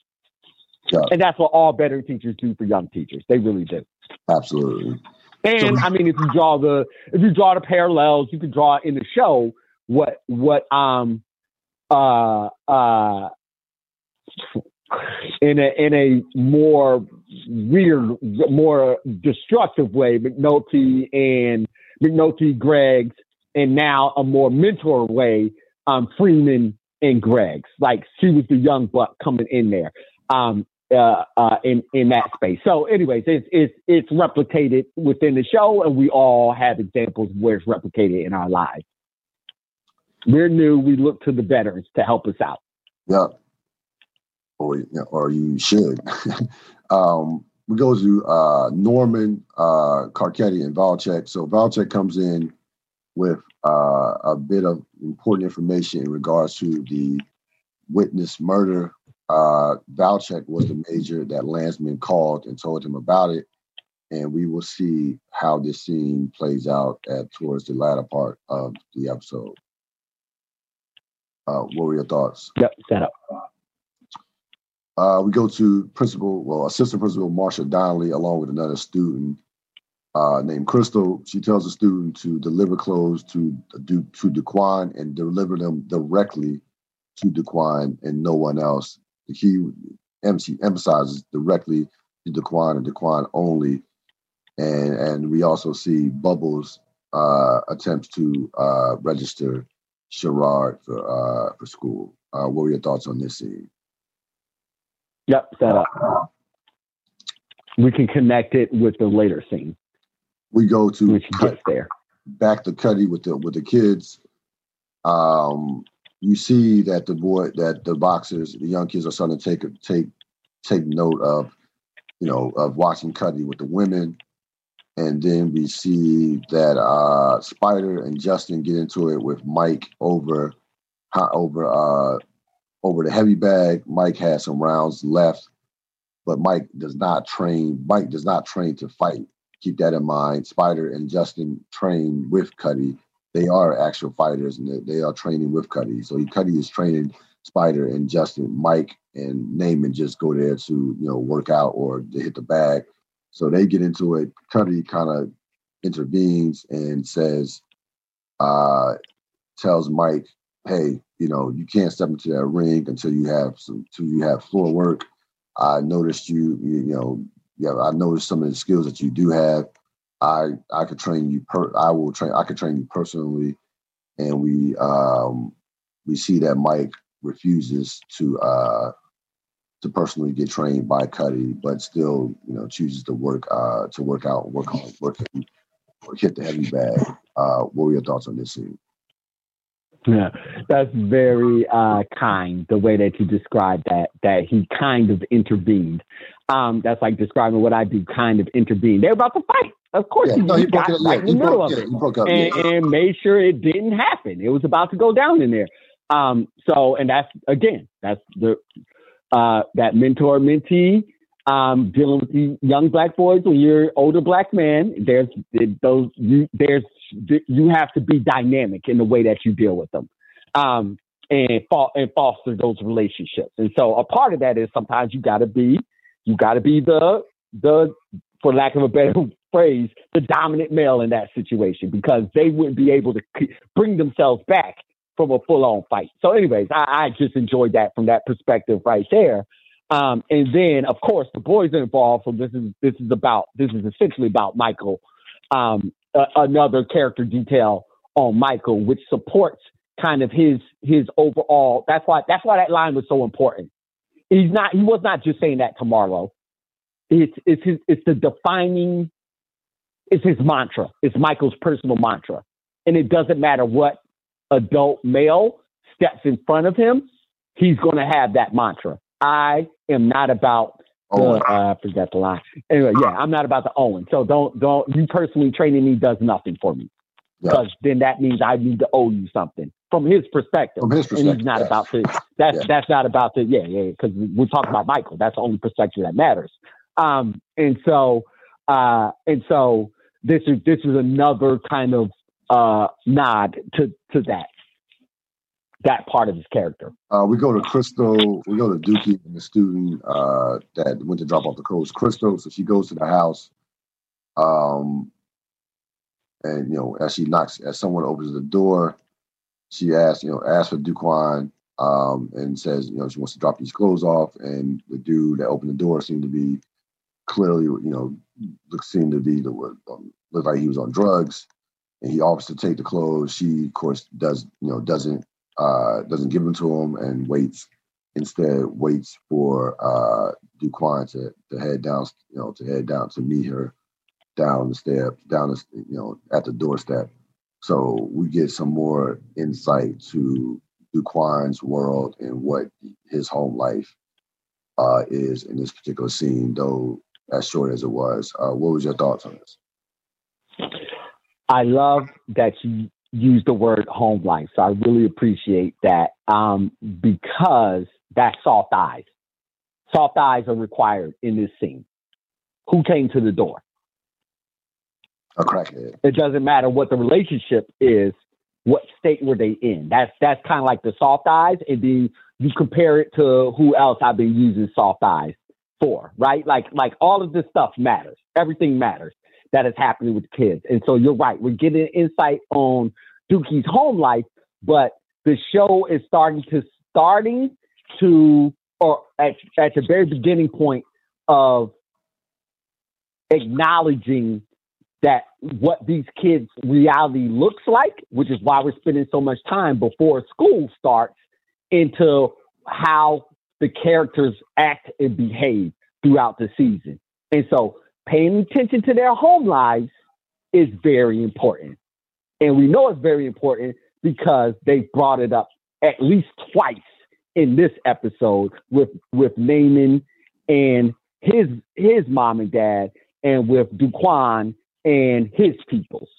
And that's what all better teachers do for young teachers. They really do. Absolutely. And so, I mean, if you draw the if you draw the parallels, you can draw in the show what what um uh uh in a in a more weird, more destructive way, McNulty and McNulty, Greggs, and now a more mentor way, um, Freamon and Greggs. Like she was the young buck coming in there. Um, uh, uh, in in that space. So, anyways, it's it's it's replicated within the show, and we all have examples where it's replicated in our lives. We're new. We look to the veterans to help us out. Yeah, or or you should. um, we go to uh, Norman uh, Carcetti and Valchek. So Valchek comes in with uh, a bit of important information in regards to the witness murder. Uh, Valchek was the major that Landsman called and told him about it. And we will see how this scene plays out at towards the latter part of the episode. Uh, what were your thoughts? Yep, set up. Uh, we go to principal, well, assistant principal Marcia Donnelly, along with another student uh, named Crystal. She tells the student to deliver clothes to to, Duquan and deliver them directly to Duquan and no one else. Key MC emphasizes directly to Duquan and Duquan only. And and we also see Bubbles uh, attempts to uh, register Sherrod for uh, for school. Uh, what were your thoughts on this scene? Yep, set up. We can connect it with the later scene. We go to cut, there. back to Cutty with the with the kids. Um, you see that the boy that the boxers, the young kids are starting to take take take note of, you know, of watching Cutty with the women. And then we see that uh, Spider and Justin get into it with Mike over over uh, over the heavy bag. Mike has some rounds left, but Mike does not train. Mike does not train to fight. Keep that in mind. Spider and Justin train with Cutty. They are actual fighters, and they, are training with Cutty. So Cutty is training Spider and Justin. Mike and Namond just go there to you know work out or to hit the bag. So they get into it. Cutty kind of intervenes and says, uh, tells Mike, "Hey, you know, you can't step into that ring until you have some, until you have floor work. I noticed you, you, you know, yeah, I noticed some of the skills that you do have. I I could train you per I will train I could train you personally. And we um we see that Mike refuses to uh to personally get trained by Cutty, but still, you know, chooses to work uh to work out, work on work hit the heavy bag. Uh what were your thoughts on this scene? Yeah, that's very uh, kind the way that you described that. That he kind of intervened. Um, that's like describing what I do. Kind of intervened. They're about to fight. Of course, yeah, he, no, he, got it, right yeah, in the middle broke, of it, up, and, yeah. and, made sure it didn't happen. It was about to go down in there. Um, so, and that's again, that's the uh, that mentor mentee um, dealing with young black boys when you're older black man. There's those you, there's you have to be dynamic in the way that you deal with them, um, and and foster those relationships. And so a part of that is sometimes you got to be you got to be the the for lack of a better phrase the dominant male in that situation because they wouldn't be able to bring themselves back from a full on fight. So, anyways, I, I just enjoyed that from that perspective right there. Um, and then, of course, the boys are involved. So this is this is about this is essentially about Michael, um, another character detail on Michael, which supports kind of his his overall. That's why that's why that line was so important. He's not he was not just saying that to Marlo. It's it's his it's the defining. It's his mantra. It's Michael's personal mantra, and it doesn't matter what adult male steps in front of him. He's going to have that mantra. I am not about the, uh, I forget the line. Anyway, yeah, I'm not about the own. So don't don't you personally training me does nothing for me. Because then that means I need to owe you something from his perspective. From his perspective, and he's not yes. about to. That's that's not about to. Yeah, yeah. Because we're talking about Michael. That's the only perspective that matters. Um, and so, uh, and so this is this is another kind of uh, nod to to that that part of his character. Uh, we go to Crystal. We go to Dookie and the student uh, that went to drop off the clothes. Crystal, so she goes to the house, um, and you know, as she knocks, as someone opens the door, she asks, you know, asks for Duquan, um, and says, you know, she wants to drop these clothes off. And the dude that opened the door seemed to be clearly, you know, seemed to be the um, looked like he was on drugs. And he offers to take the clothes. She, of course, does you know doesn't uh, doesn't give them to him and waits instead waits for uh, Duquan to, to head down, you know, to head down to meet her down the step, down the, you know, at the doorstep. So we get some more insight to Duquan's world and what his home life uh, is in this particular scene, though as short as it was. Uh, what was your thoughts on this? I love that you use the word home life. So I really appreciate that um, because that's soft eyes. Soft eyes are required in this scene. Who came to the door? A crackhead. It doesn't matter what the relationship is. What state were they in? That's that's kind of like the soft eyes, and then you compare it to who else I've been using soft eyes for, right? Like like all of this stuff matters. Everything matters that is happening with kids. And so you're right. We're getting insight on Dookie's home life, but the show is starting to starting to or at, at the very beginning point of acknowledging that what these kids reality looks like, which is why we're spending so much time before school starts into how the characters act and behave throughout the season. And so paying attention to their home lives is very important. And we know it's very important because they brought it up at least twice in this episode with with Namond and his his mom and dad and with Duquan and his peoples.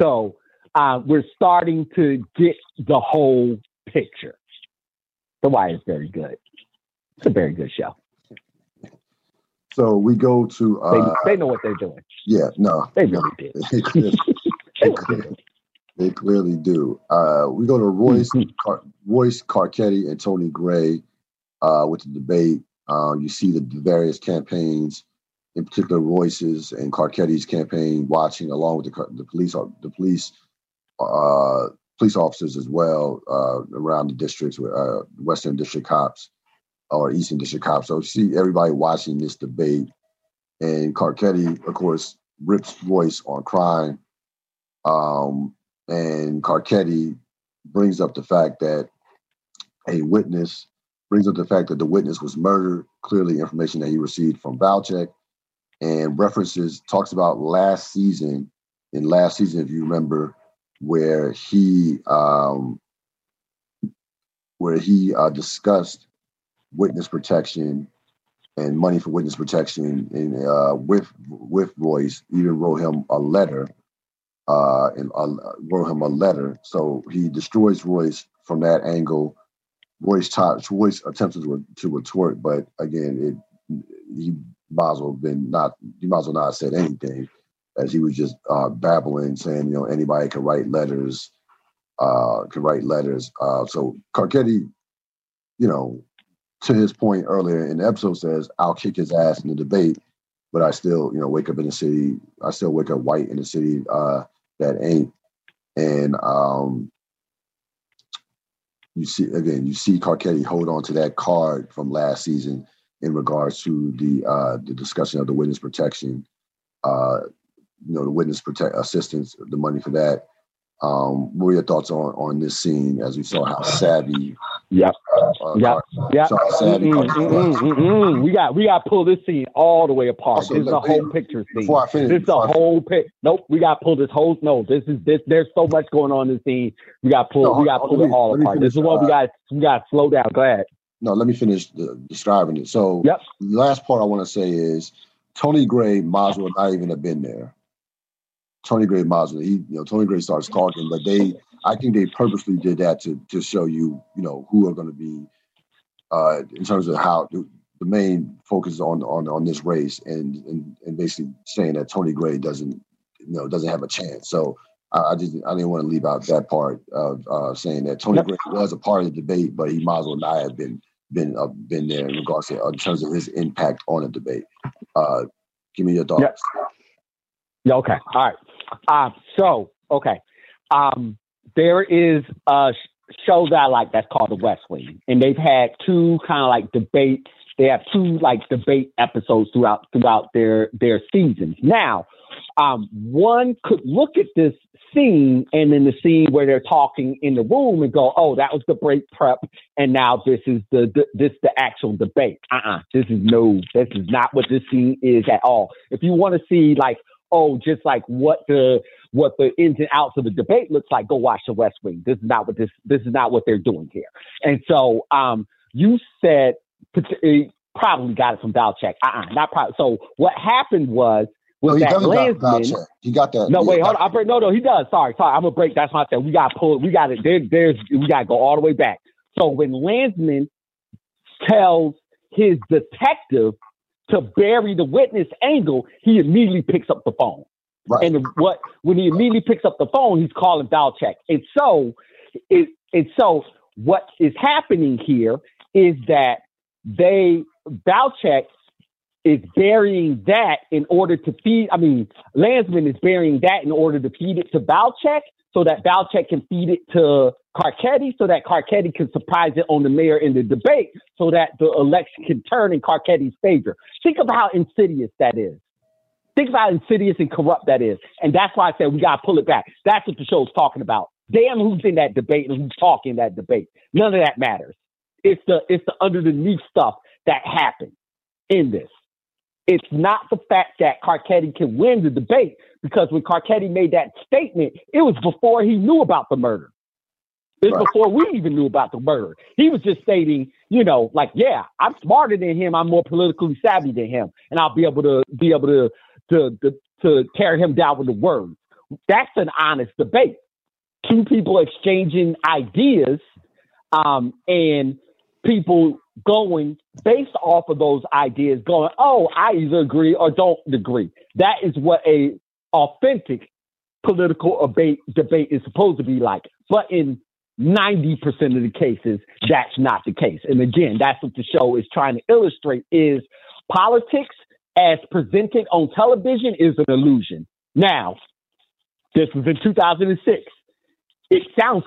So uh, we're starting to get the whole picture. The Wire is very good. It's a very good show. So we go to. Uh, they, they know what they're doing. Yeah, no, they really did. they, clearly, they, clearly, do. Uh, we go to Royce, mm-hmm. Car- Royce Carcetti and Tony Gray uh, with the debate. Uh, you see the, various campaigns, in particular Royce's and Carcetti's campaign, watching along with the, the police, the police, uh, police officers as well uh, around the districts, uh, Western District cops or Eastern District cops. So see everybody watching this debate, and Carcetti, of course, rips Royce on crime, um, and Carcetti brings up the fact that a witness brings up the fact that the witness was murdered. Clearly, information that he received from Valchek, and references talks about last season. In last season, if you remember, where he um, where he uh, discussed witness protection and money for witness protection and uh, with with Royce even wrote him a letter uh, and uh, wrote him a letter. So he destroys Royce from that angle. Royce, taught, Royce attempted to, to retort, but again, it he might as well been not he might as well not said anything, as he was just uh, babbling, saying you know anybody can write letters, uh, can write letters. Uh, so Carcetti, you know, to his point earlier in the episode says, I'll kick his ass in the debate, but I still, you know, wake up in the city. I still wake up white in the city uh, that ain't. And um, you see, again, you see Carcetti hold on to that card from last season in regards to the uh, the discussion of the witness protection, uh, you know, the witness protect assistance, the money for that. Um, what were your thoughts on on this scene as we saw how savvy? Yep. Uh, yep. Yep. We got we got to pull this scene all the way apart. Also, this is a whole picture scene. Before I finish, this is a whole pic. Nope. We got to pull this whole. No, this is this. There's so much going on in this scene. We got pull. No, we got to pull me, it all apart. Finish, this is what uh, we got. We got to slow down. Go ahead. No, let me finish the, describing it. So, yep. the last part I want to say is Tony Gray might as well not even have been there. Tony Gray Mazda. He, you know, Tony Gray starts talking, but they, I think they purposely did that to to show you, you know, who are going to be, uh, in terms of how the, main focus on on on this race, and and and basically saying that Tony Gray doesn't, you know, doesn't have a chance. So I, I just I didn't want to leave out that part of uh, saying that Tony Gray was a part of the debate, but he might as well not have been been uh, been there in regards to in terms of his impact on the debate. Uh, give me your thoughts. Yeah. Yeah. Okay. All right. Um, so, okay. Um, there is a show that I like that's called The West Wing, and they've had two kind of like debate. They have two like debate episodes throughout throughout their their seasons. Now, Um, one could look at this scene and then the scene where they're talking in the room and go, "Oh, that was the break prep, and now this is the, the this the actual debate." Uh-uh, this is no, this is not what this scene is at all. If you want to see like, oh, just like what the what the ins and outs of the debate looks like, go watch The West Wing. This is not what this this is not what they're doing here. And so, um, you said probably got it from Valchek. Uh-uh, not probably. So what happened was was no, that Landsman. He got that. No, wait, hold on. I break, no, no, he does. Sorry, sorry. I'm gonna break. That's I said. We got pull. We got it. There, there's. We got to go all the way back. So when Landsman tells his detective to bury the witness angle, he immediately picks up the phone. Right. And what when he immediately picks up the phone, he's calling Valchek. And so, it, and so what is happening here is that they Valchek is burying that in order to feed. I mean, Landsman is burying that in order to feed it to Valchek, so that Valchek can feed it to Carcetti, so that Carcetti can surprise it on the mayor in the debate, so that the election can turn in Carcetti's favor. Think of how insidious that is. Think how insidious and corrupt that is. And that's why I said we gotta pull it back. That's what the show's talking about. Damn who's in that debate and who's talking that debate. None of that matters. It's the it's the underneath stuff that happened in this. It's not the fact that Carcetti can win the debate because when Carcetti made that statement, it was before he knew about the murder. Right. before we even knew about the murder. He was just stating, you know, like, yeah, I'm smarter than him. I'm more politically savvy than him, and I'll be able to be able to to to, to tear him down with the words. That's an honest debate. Two people exchanging ideas, um, and people going based off of those ideas, going, oh, I either agree or don't agree. That is what a authentic political debate debate is supposed to be like. But in 90% of the cases, that's not the case. And again, that's what the show is trying to illustrate is politics as presented on television is an illusion. Now, this was in 2006. It sounds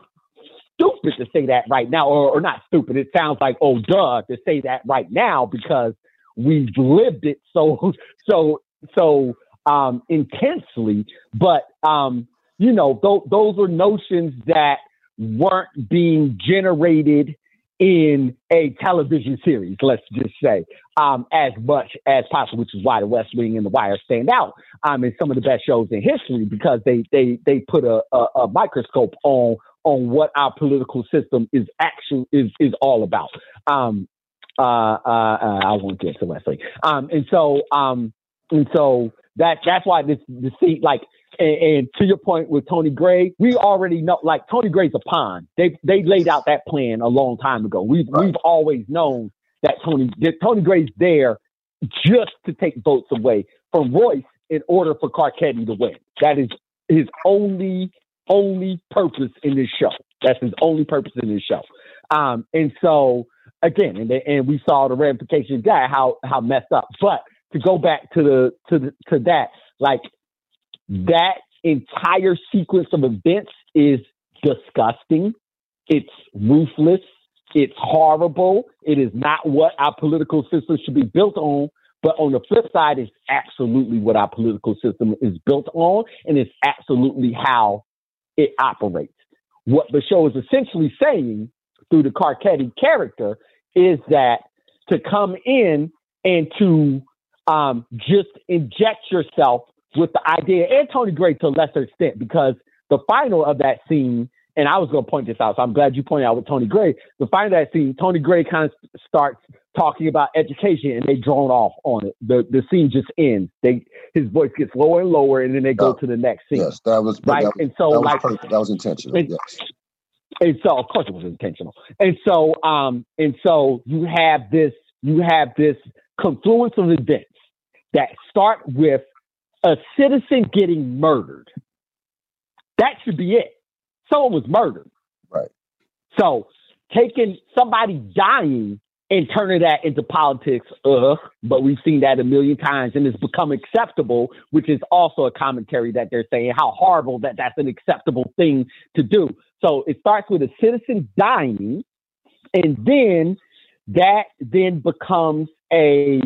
stupid to say that right now, or, or not stupid. It sounds like oh duh to say that right now because we've lived it so so so um, intensely. But um, you know, th- those are notions that weren't being generated in a television series, let's just say, um, as much as possible, which is why The West Wing and The Wire stand out um, in some of the best shows in history because they they they put a, a, a microscope on on what our political system is actually is is all about. Um, uh, uh, uh, I won't get to Leslie. Um, and so um, and so that that's why this the seat like and, and, to your point with Tony Gray, we already know like Tony Gray's a pawn. They they laid out that plan a long time ago. We've right. we've always known that Tony that Tony Gray's there just to take votes away from Royce in order for Carcetti to win. That is his only only purpose in this show. That's his only purpose in this show. Um, and so again, and, they, and we saw the ramifications of that, how how messed up. But to go back to the to the to that, like mm. that entire sequence of events is disgusting. It's ruthless. It's horrible. It is not what our political system should be built on. But on the flip side, it's absolutely what our political system is built on, and it's absolutely how it operates. What the show is essentially saying through the Carcetti character is that to come in and to um, just inject yourself with the idea, and Tony Gray to a lesser extent, because the final of that scene, and I was going to point this out, so I'm glad you pointed out with Tony Gray. The final of that scene, Tony Gray kind of starts talking about education and they drone off on it. The the scene just ends. They his voice gets lower and lower and then they go to the next scene. Yes, that was right. That, and so that like was that was intentional. And, yes. And so of course it was intentional. And so um and so you have this you have this confluence of events that start with a citizen getting murdered. That should be it. Someone was murdered. Right. So taking somebody dying and turning that into politics, uh, but we've seen that a million times and it's become acceptable, which is also a commentary that they're saying how horrible that that's an acceptable thing to do. So it starts with a citizen dying, and then that then becomes a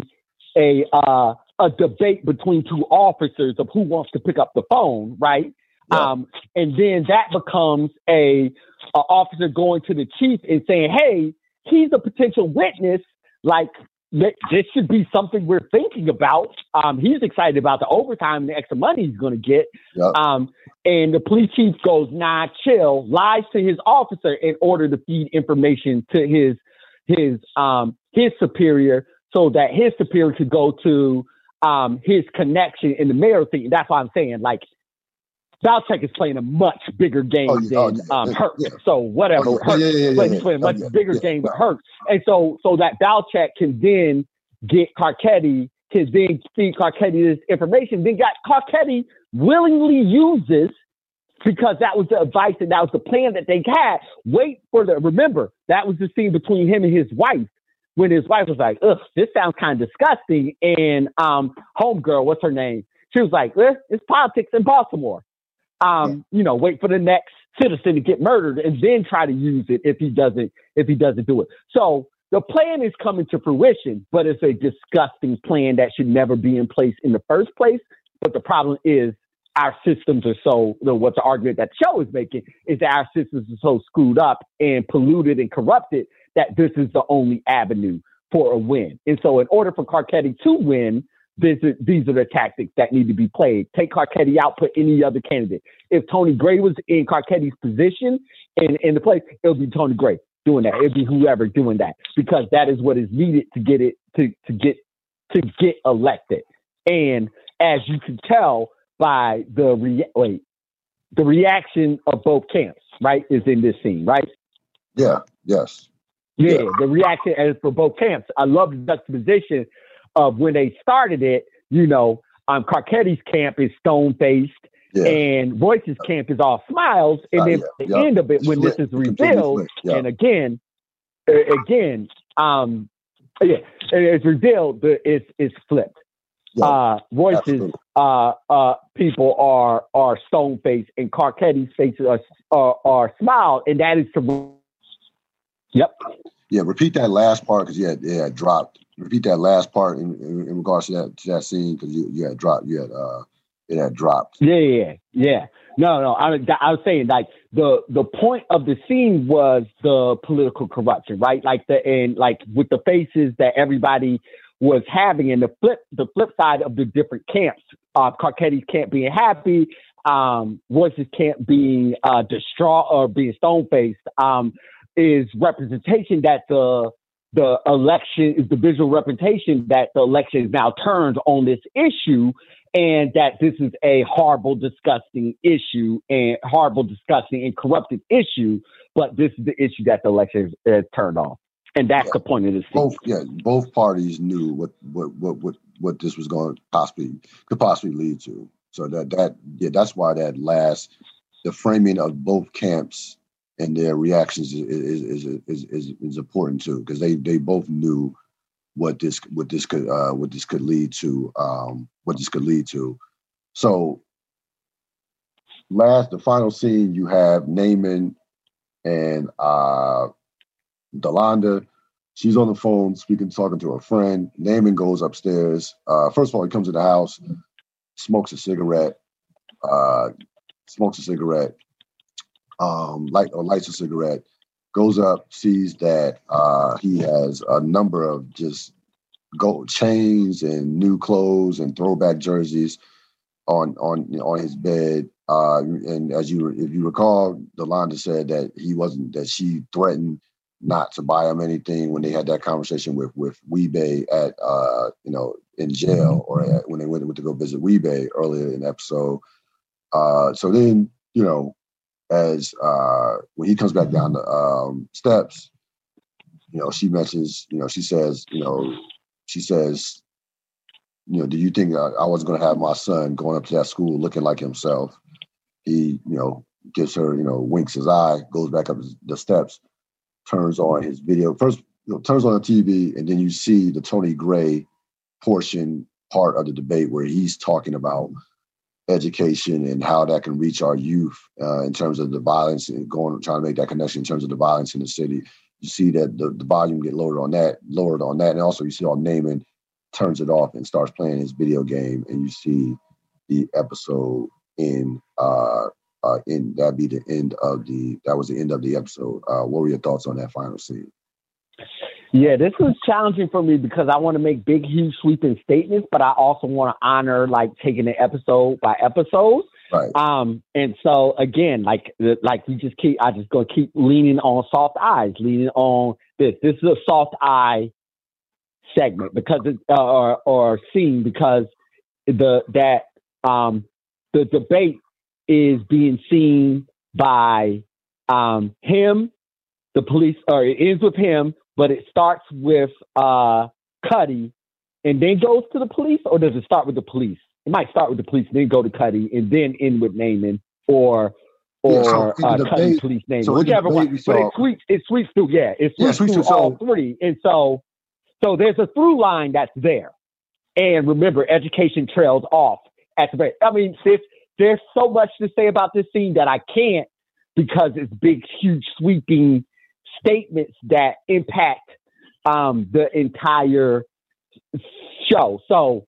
a uh, a debate between two officers of who wants to pick up the phone, right? Yeah. Um, and then that becomes a, a officer going to the chief and saying, "Hey, he's a potential witness. Like this should be something we're thinking about. Um, he's excited about the overtime and the extra money he's going to get. Yep. Um, and the police chief goes, nah, chill, lies to his officer in order to feed information to his his um, his superior so that his superior could go to um, his connection in the mayor thing. That's why I'm saying like Valchek is playing a much bigger game oh, yeah, than oh, um, Hurt. Yeah. So whatever, oh, Hurt, yeah, yeah, he's playing a much bigger game with Hurt. And so so that Valchek can then get Carcetti, can then feed Carcetti this information, then got Carcetti willingly uses because that was the advice and that was the plan that they had. Wait for the remember, that was the scene between him and his wife when his wife was like, ugh, this sounds kind of disgusting. And um homegirl, what's her name? She was like, eh, it's politics in Baltimore um, you know, wait for the next citizen to get murdered and then try to use it if he doesn't if he doesn't do it. So the plan is coming to fruition, but it's a disgusting plan that should never be in place in the first place. But the problem is our systems are so you know, what the argument that the show is making is that our systems are so screwed up and polluted and corrupted that this is the only avenue for a win. And so in order for Carcetti to win, this is, these are the tactics that need to be played. Take Carcetti out, put any other candidate. If Tony Gray was in Carcetti's position in, in the place, it would be Tony Gray doing that. It'd be whoever doing that because that is what is needed to get it to, to get to get elected. And as you can tell by the re- wait, the reaction of both camps, right, is in this scene, right? Yeah. Yes. Yeah, yeah. the reaction as for both camps. I love the juxtaposition of when they started it, you know, um, Carcetti's camp is stone faced. Yeah. And Royce's camp is all smiles, and uh, then yeah, the end of it, when this is revealed, and again, again, um, yeah, it's revealed, that it's it's flipped. Uh, Royce's uh, uh, people are are stone faced, and Carcetti's faces are, are are smiled, and that is to. Yep. Yeah, repeat that last part because you had yeah, yeah, dropped repeat that last part in, in, in regards to that to that scene because you, you had dropped you had uh it had dropped. Yeah, yeah, yeah. No, no. I, I was saying like the the point of the scene was the political corruption, right? Like the and like with the faces that everybody was having, and the flip the flip side of the different camps. Uh, Carcetti's camp being happy, um, Royce's camp being uh, distraught or being stone faced. Um, is representation that the the election is the visual representation that the election is now turned on this issue and that this is a horrible, disgusting issue and horrible, disgusting, and corrupted issue. But this is the issue that the election is, turned on, and that's yeah. the point of this. Both, yeah, both parties knew what what what what what this was going to possibly could possibly lead to. So that that yeah, that's why that last the framing of both camps and their reactions is is is is, is important too because they they both knew what this what this could uh, what this could lead to um, what this could lead to. So last the final scene you have Namond and uh De'Londa. She's on the phone speaking, talking to her friend. Namond goes upstairs. Uh, first of all, he comes to the house, smokes a cigarette, uh, smokes a cigarette, um, light or lights a cigarette, goes up, sees that uh, he has a number of just gold chains and new clothes and throwback jerseys on on on his bed. Uh, and as you if you recall, De'Londa said that he wasn't that she threatened not to buy him anything when they had that conversation with with Wee-Bey at uh, you know in jail or at, when they went, went to go visit Wee-Bey earlier in the episode. Uh, so then you know as uh, when he comes back down the um, steps, you know, she mentions, you know, she says, you know, she says, you know, do you think I, I was going to have my son going up to that school looking like himself? He, you know, gives her, you know, winks his eye, goes back up the steps, turns on his video. First, you know, turns on the TV, and then you see the Tony Gray portion part of the debate where he's talking about education and how that can reach our youth uh, in terms of the violence and going trying to make that connection in terms of the violence in the city. You see that the, the volume get lowered on that, lowered on that, and also you see on Namond turns it off and starts playing his video game, and you see the episode in uh, uh, in that be the end of the that was the end of the episode. Uh, what were your thoughts on that final scene? Yeah, this was challenging for me because I want to make big, huge, sweeping statements, but I also want to honor like taking it episode by episode. Right. Um, and so again, like like we just keep, I just gonna keep leaning on soft eyes, leaning on this. This is a soft eye segment because it, uh, or or scene because the that um the debate is being seen by um him, the police, or it ends with him, but it starts with uh Cutty and then goes to the police, or does it start with the police? It might start with the police, then go to Cutty, and then end with Namond, or or yeah, so uh, Cutty police name, so whichever one. But it sweeps it sweeps through, yeah, it sweeps, yeah, sweeps through all three, and so so there's a through line that's there. And remember, education trails off at the very. I mean, there's so much to say about this scene that I can't because it's big, huge, sweeping statements that impact um, the entire show. So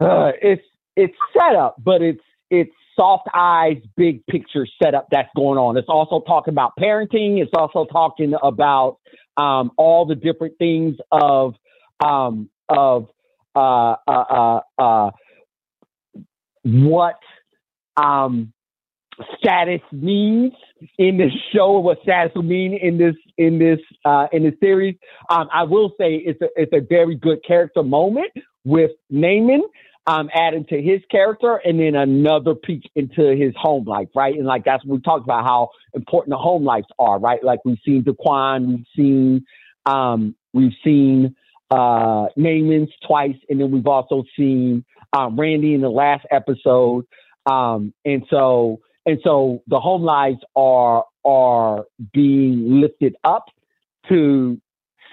uh, it's it's set up, but it's it's soft eyes, big picture setup that's going on. It's also talking about parenting. It's also talking about um, all the different things of um, of uh, uh, uh, uh what um, status means in this show, what status will mean in this in this uh, in this series. Um, I will say it's a it's a very good character moment with Namond um, adding to his character, and then another peek into his home life, right? And like that's we talked about how important the home lives are, right? Like we've seen Duquan, we've seen um, we've seen uh, Namond's twice, and then we've also seen um, Randy in the last episode. Um, and so and so the home lives are are being lifted up to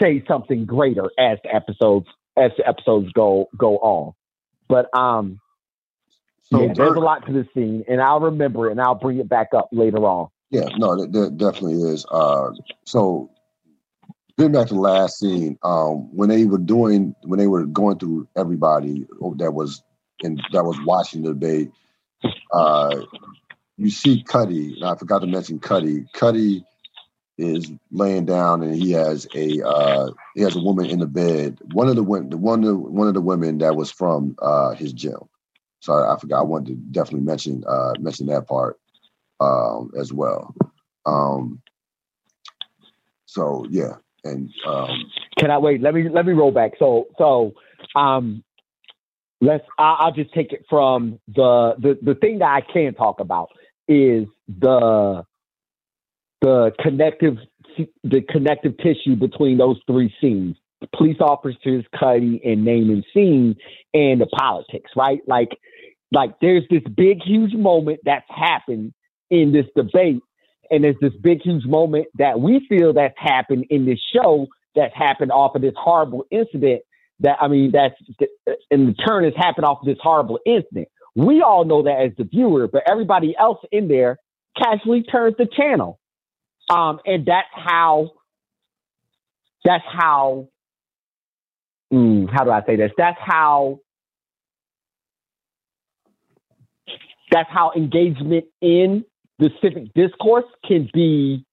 say something greater as the episodes as the episodes go go on. But um, so yeah, there's a lot to this scene, and I'll remember it, and I'll bring it back up later on. Yeah, no, there, there definitely is. Uh, so then back to the last scene, um, when they were doing, when they were going through everybody that was and that was watching the debate, uh, you see Cutty, I forgot to mention Cutty. Cutty is laying down and he has a uh, he has a woman in the bed. One of the women, one of the, one of the women that was from uh, his gym. So I, I, forgot. I wanted to definitely mention uh, mention that part um, as well. Um, so yeah, and um, can I wait? Let me let me roll back. So so um, let's. I'll just take it from the the the thing that I can talk about is the the connective the connective tissue between those three scenes police officers Cutty and naming scene and the politics right? Like like there's this big huge moment that's happened in this debate and there's this big huge moment that we feel that's happened in this show that's happened off of this horrible incident that i mean that's in the turn has happened off of this horrible incident we all know that as the viewer but everybody else in there casually turns the channel um, and that's how, that's how, mm, how do I say this? That's how, that's how engagement in the civic discourse can be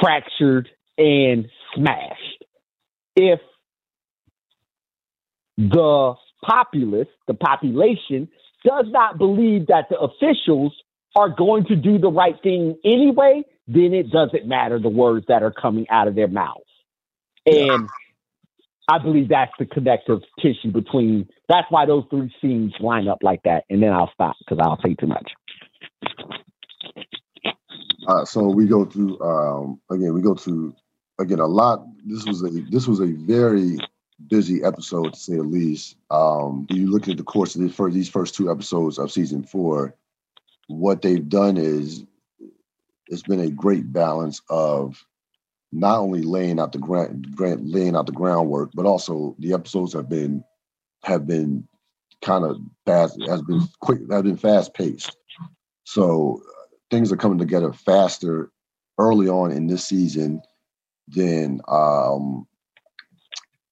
fractured and smashed. If the populace, the population, does not believe that the officials are going to do the right thing anyway, then it doesn't matter the words that are coming out of their mouths. And I believe that's the connective tissue between, that's why those three scenes line up like that. And then I'll stop because I'll say too much. Uh, so we go through um, again. We go through again a lot. This was a this was a very busy episode to say the least. Um, you look at the course of these first, these first two episodes of season four what they've done is it's been a great balance of not only laying out the ground, laying out the groundwork, but also the episodes have been have been kind of fast, has been quick, have been fast paced. So uh, things are coming together faster early on in this season than um,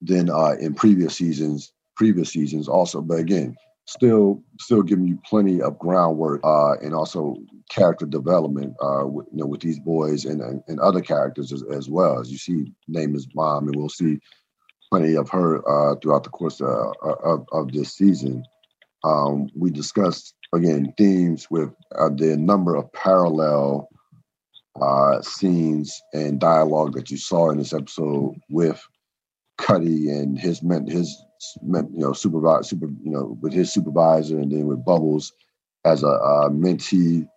than uh, in previous seasons. Previous seasons also, but again, still still giving you plenty of groundwork uh, and also character development uh, with, you know with these boys and and, and other characters as, as, well as you see name his mom and we'll see plenty of her uh, throughout the course of, of, of this season um, we discussed again themes with uh, the number of parallel uh, scenes and dialogue that you saw in this episode with Cutty and his men, his you know supervisor, super you know with his supervisor, and then with Bubbles as a, a mentee,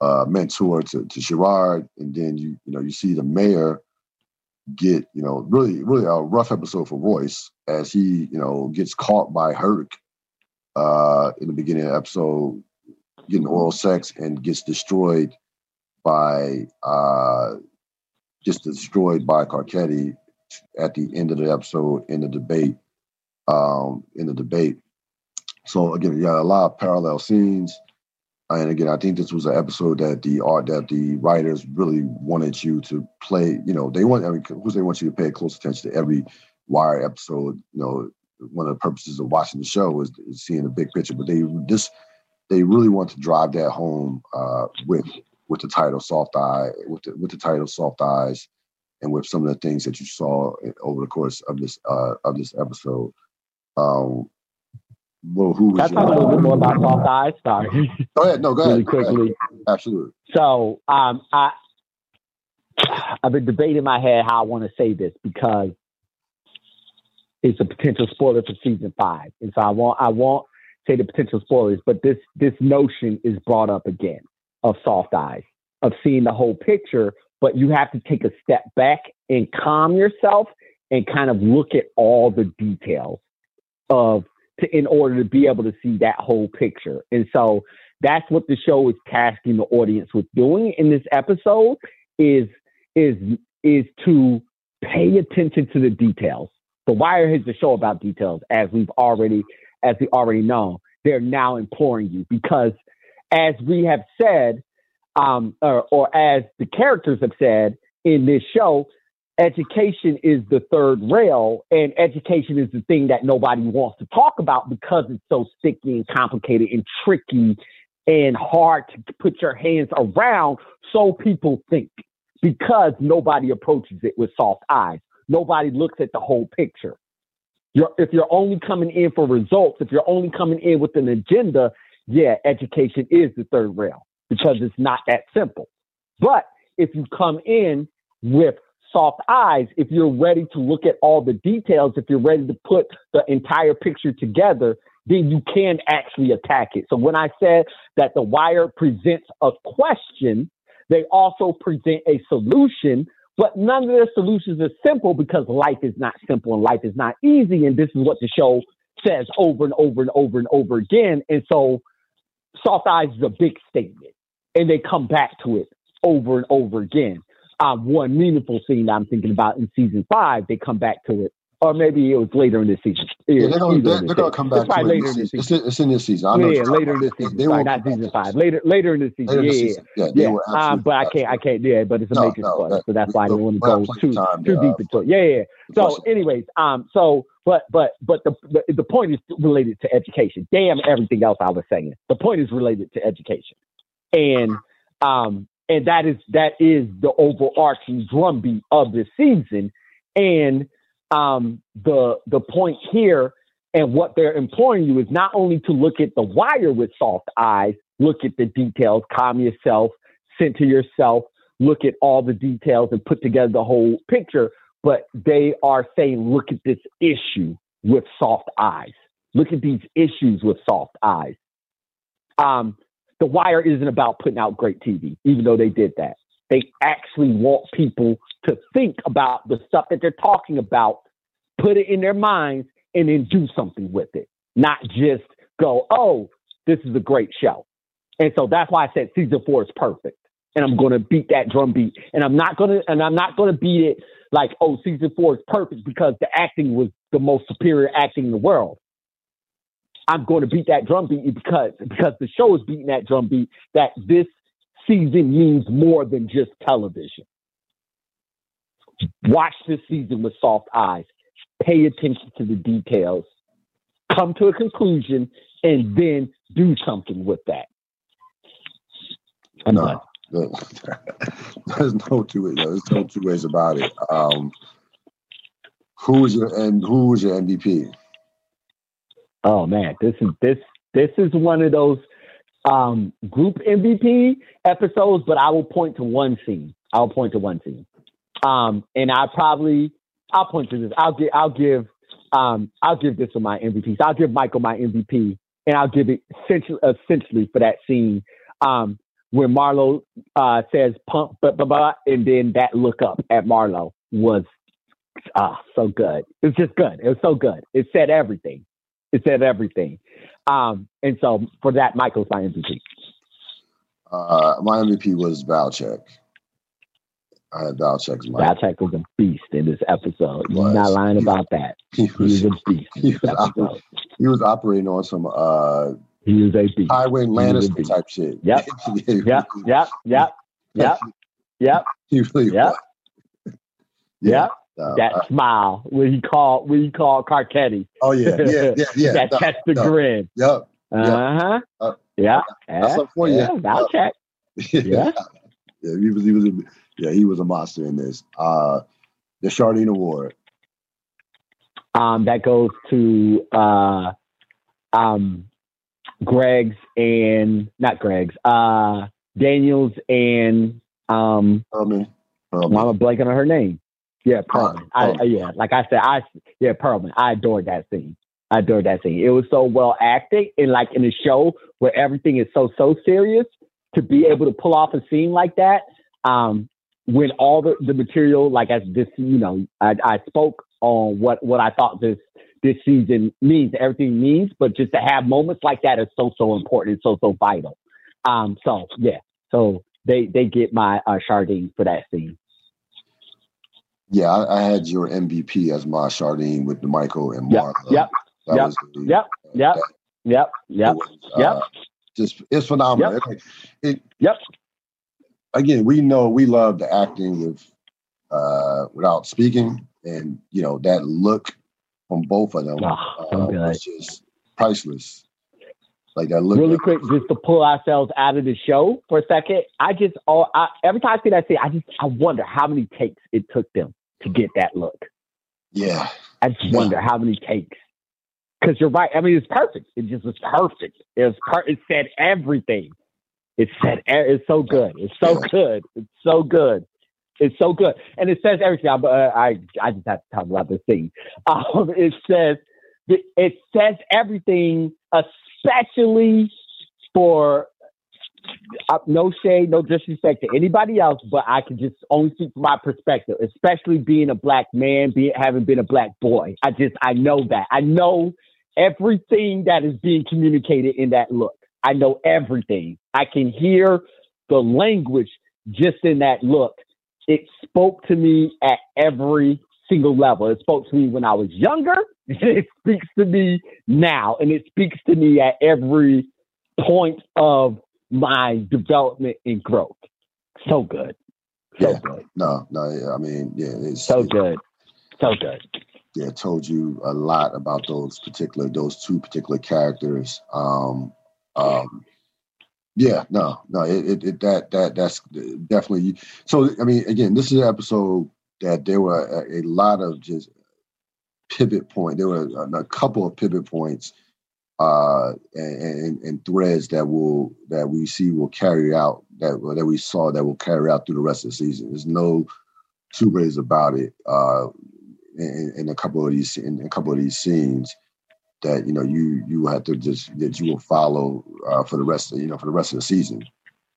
uh, mentor to to Sherrod, and then you you know you see the mayor get you know really really a rough episode for Royce as he you know gets caught by Herc uh, in the beginning of the episode getting oral sex and gets destroyed by uh, just destroyed by Carcetti at the end of the episode in the debate. Um, in the debate. So again, yeah, a lot of parallel scenes. And again, I think this was an episode that the art that the writers really wanted you to play. You know, they want I mean, because they want you to pay close attention to every Wire episode. You know, one of the purposes of watching the show is, is seeing the big picture. But they this they really want to drive that home uh, with with the title Soft Eye, with the, with the title Soft Eyes, and with some of the things that you saw over the course of this uh, of this episode. Um, well, who was Let's talk a little bit more about Soft Eyes. Sorry. Go ahead. No, go ahead. really ahead. quickly. Go ahead. Absolutely. So, um, I I've been debating my head how I want to say this because it's a potential spoiler for season five, and so I want I won't say the potential spoilers, but this this notion is brought up again of soft eyes, of seeing the whole picture, but you have to take a step back and calm yourself and kind of look at all the details of to, in order to be able to see that whole picture. And so that's what the show is tasking the audience with doing in this episode is is is to pay attention to the details. The Wire is the show about details, as we've already as we already know. They're now imploring you because as we have said, um, or, or as the characters have said in this show, education is the third rail, and education is the thing that nobody wants to talk about because it's so sticky and complicated and tricky and hard to put your hands around. So people think because nobody approaches it with soft eyes. Nobody looks at the whole picture. You're, if you're only coming in for results, if you're only coming in with an agenda, yeah, education is the third rail because it's not that simple. But if you come in with soft eyes, if you're ready to look at all the details, if you're ready to put the entire picture together, then you can actually attack it. So when I said that the wire presents a question, they also present a solution, but none of their solutions are simple because life is not simple and life is not easy. And this is what the show says over and over and over and over again. And so Soft Eyes is a big statement, and they come back to it over and over again. Um, one meaningful scene I'm thinking about in season five, they come back to it, or maybe it was later in the season. Yeah, they're going to come back to it. Later in the season. It's, it's in this season. I know yeah, later in the season. They Sorry, not season five. Later, later in this season. Later yeah, season. yeah, yeah. yeah. Um, but I can't, I can't. Yeah, but it's a no, major no, spoiler, that, so that's why I don't want to go too too deep into it. Yeah, yeah. So, anyways, um, so but but but the, the the point is related to education. Damn everything else I was saying. The point is related to education, and um and that is that is the overarching drumbeat of the season. And um the the point here and what they're imploring you is not only to look at the wire with soft eyes, look at the details, calm yourself, center yourself, look at all the details and put together the whole picture, but they are saying, look at this issue with soft eyes. Look at these issues with soft eyes. Um, the Wire isn't about putting out great TV, even though they did that. They actually want people to think about the stuff that they're talking about, put it in their minds, and then do something with it, not just go, oh, this is a great show. And so that's why I said season four is perfect. And I'm to beat that drum beat. And I'm not to, and I'm not to beat it like, oh, season four is perfect because the acting was the most superior acting in the world. I'm going to beat that drum beat because because the show is beating that drum beat that this season means more than just television. Watch this season with soft eyes. pay attention to the details, come to a conclusion, and then do something with that. I'm no, there's no two there's no two ways about it. Um, who was your and who was your MVP? Oh man, this is this this is one of those um, group MVP episodes, but I will point to one scene. I'll point to one scene, um, and I probably I'll point to this. I'll give I'll give um, I'll give this one my MVP. So I'll give Michael my MVP, and I'll give it essentially, essentially for that scene um, when Marlo uh, says "pump," blah, blah, blah, and then that look up at Marlo was ah so good. It was just good. It was so good. It said everything. It said everything. Um, and so for that, Michael's my MVP. Uh, my MVP was Valchek. I had Valchek's my Valchek was a beast in this episode. You're not lying he, about that. He was, he was a beast. He was, oper- he was, operating on some uh he was a beast. Highway Lannister type shit. Yep. yep. Yep. Yep. Yep. Yep. He really yep. Was. Yeah. Yep. Uh, that uh, smile when he called when he called Carcetti. Oh yeah, yeah, yeah, yeah. that no, test the no. grin. Yep. Uh-huh. Uh, yeah. That's up for you. Yeah, I'll check. Yeah. yeah, he was he was a, yeah, he was a monster in this. Uh the Shardene Award. Um, that goes to uh um Greg's and not Greg's, uh Daniels and um Pearlman. Pearlman. Mama blanking on her name. Yeah, Pearlman. I, I, yeah, like I said, I yeah, Pearlman. I adored that scene. I adored that scene. It was so well acted, and like in a show where everything is so so serious, to be able to pull off a scene like that, um, when all the, the material, like as this, you know, I, I spoke on what what I thought this this season means, everything means, but just to have moments like that is so so important, and so so vital. Um, so yeah, so they they get my uh, Shardene for that scene. Yeah, I, I, had your MVP as my Shardene with Michael and Martha. Yep. Yep. Yep. The, yep. Uh, yep. Yep. Yep. Was, yep. Uh, just it's phenomenal. Yep. It, it, yep. Again, we know we love the acting with uh without speaking, and you know that look from both of them oh, uh, was just priceless. Like that look. Really quick, just to pull ourselves out of the show for a second. I just, oh, I, every time I see that scene, I just, I wonder how many takes it took them to get that look. Yeah. I just yeah. wonder how many takes. Because you're right. I mean, it's perfect. It just was perfect. It was per- It said everything. It said it's so good. It's so good. It's so good. It's so good, and it says everything. I uh, I, I just have to talk about this thing. Um, it says it says everything, especially for no shade, no disrespect to anybody else, but I can just only speak from my perspective, especially being a black man, being having been a black boy. I just I know that. I know everything that is being communicated in that look. I know everything. I can hear the language just in that look. It spoke to me at every single level. It spoke to me when I was younger. It speaks to me now, and it speaks to me at every point of my development and growth. So good. So yeah. good. No, no, yeah, I mean, yeah, it's so good. So good. Yeah, told you a lot about those particular those two particular characters. Um um yeah, no, no, it, it, it that that that's definitely so I mean again, this is an episode that there were a, a lot of just pivot point. There were a, a couple of pivot points uh, and, and, threads that will that we see will carry out that that we saw that will carry out through the rest of the season. There's no two ways about it. Uh, in, in, a couple of these in a couple of these scenes that you know you you have to just that you will follow uh, for the rest of you know for the rest of the season.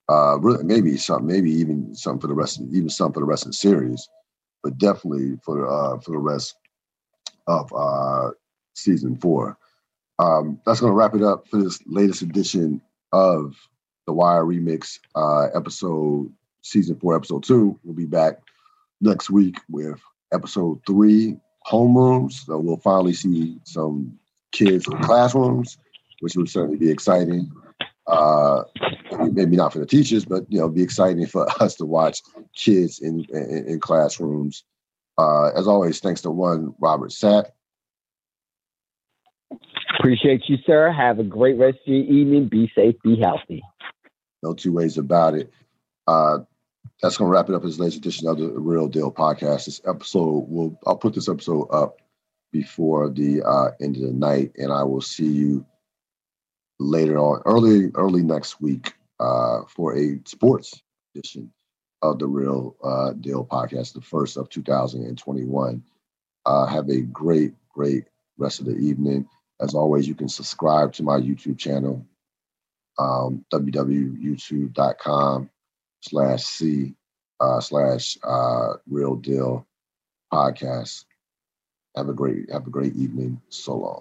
Uh, really, maybe some, maybe even some for the rest, of, even some for the rest of the series, but definitely for uh, for the rest of uh, season four. Um, that's going to wrap it up for this latest edition of the Wire Remix uh, episode, season four, episode two. We'll be back next week with episode three, homerooms. So we'll finally see some kids in classrooms, which will certainly be exciting. Uh, maybe not for the teachers, but you know, be exciting for us to watch kids in in, in classrooms Uh, as always, thanks to one Robert Sapp. Appreciate you, sir. Have a great rest of your evening. Be safe, be healthy. No two ways about it. Uh, that's going to wrap it up as latest edition of the Real Deal podcast. This episode will I'll put this episode up before the uh, end of the night, and I will see you later on, early early next week, uh, for a sports edition of the Real uh, Deal podcast, the first of 2021. Uh, have a great, great rest of the evening. As always, you can subscribe to my YouTube channel, um, www.youtube.com slash C uh, slash uh, Real Deal podcast. Have a great have a great evening. So long.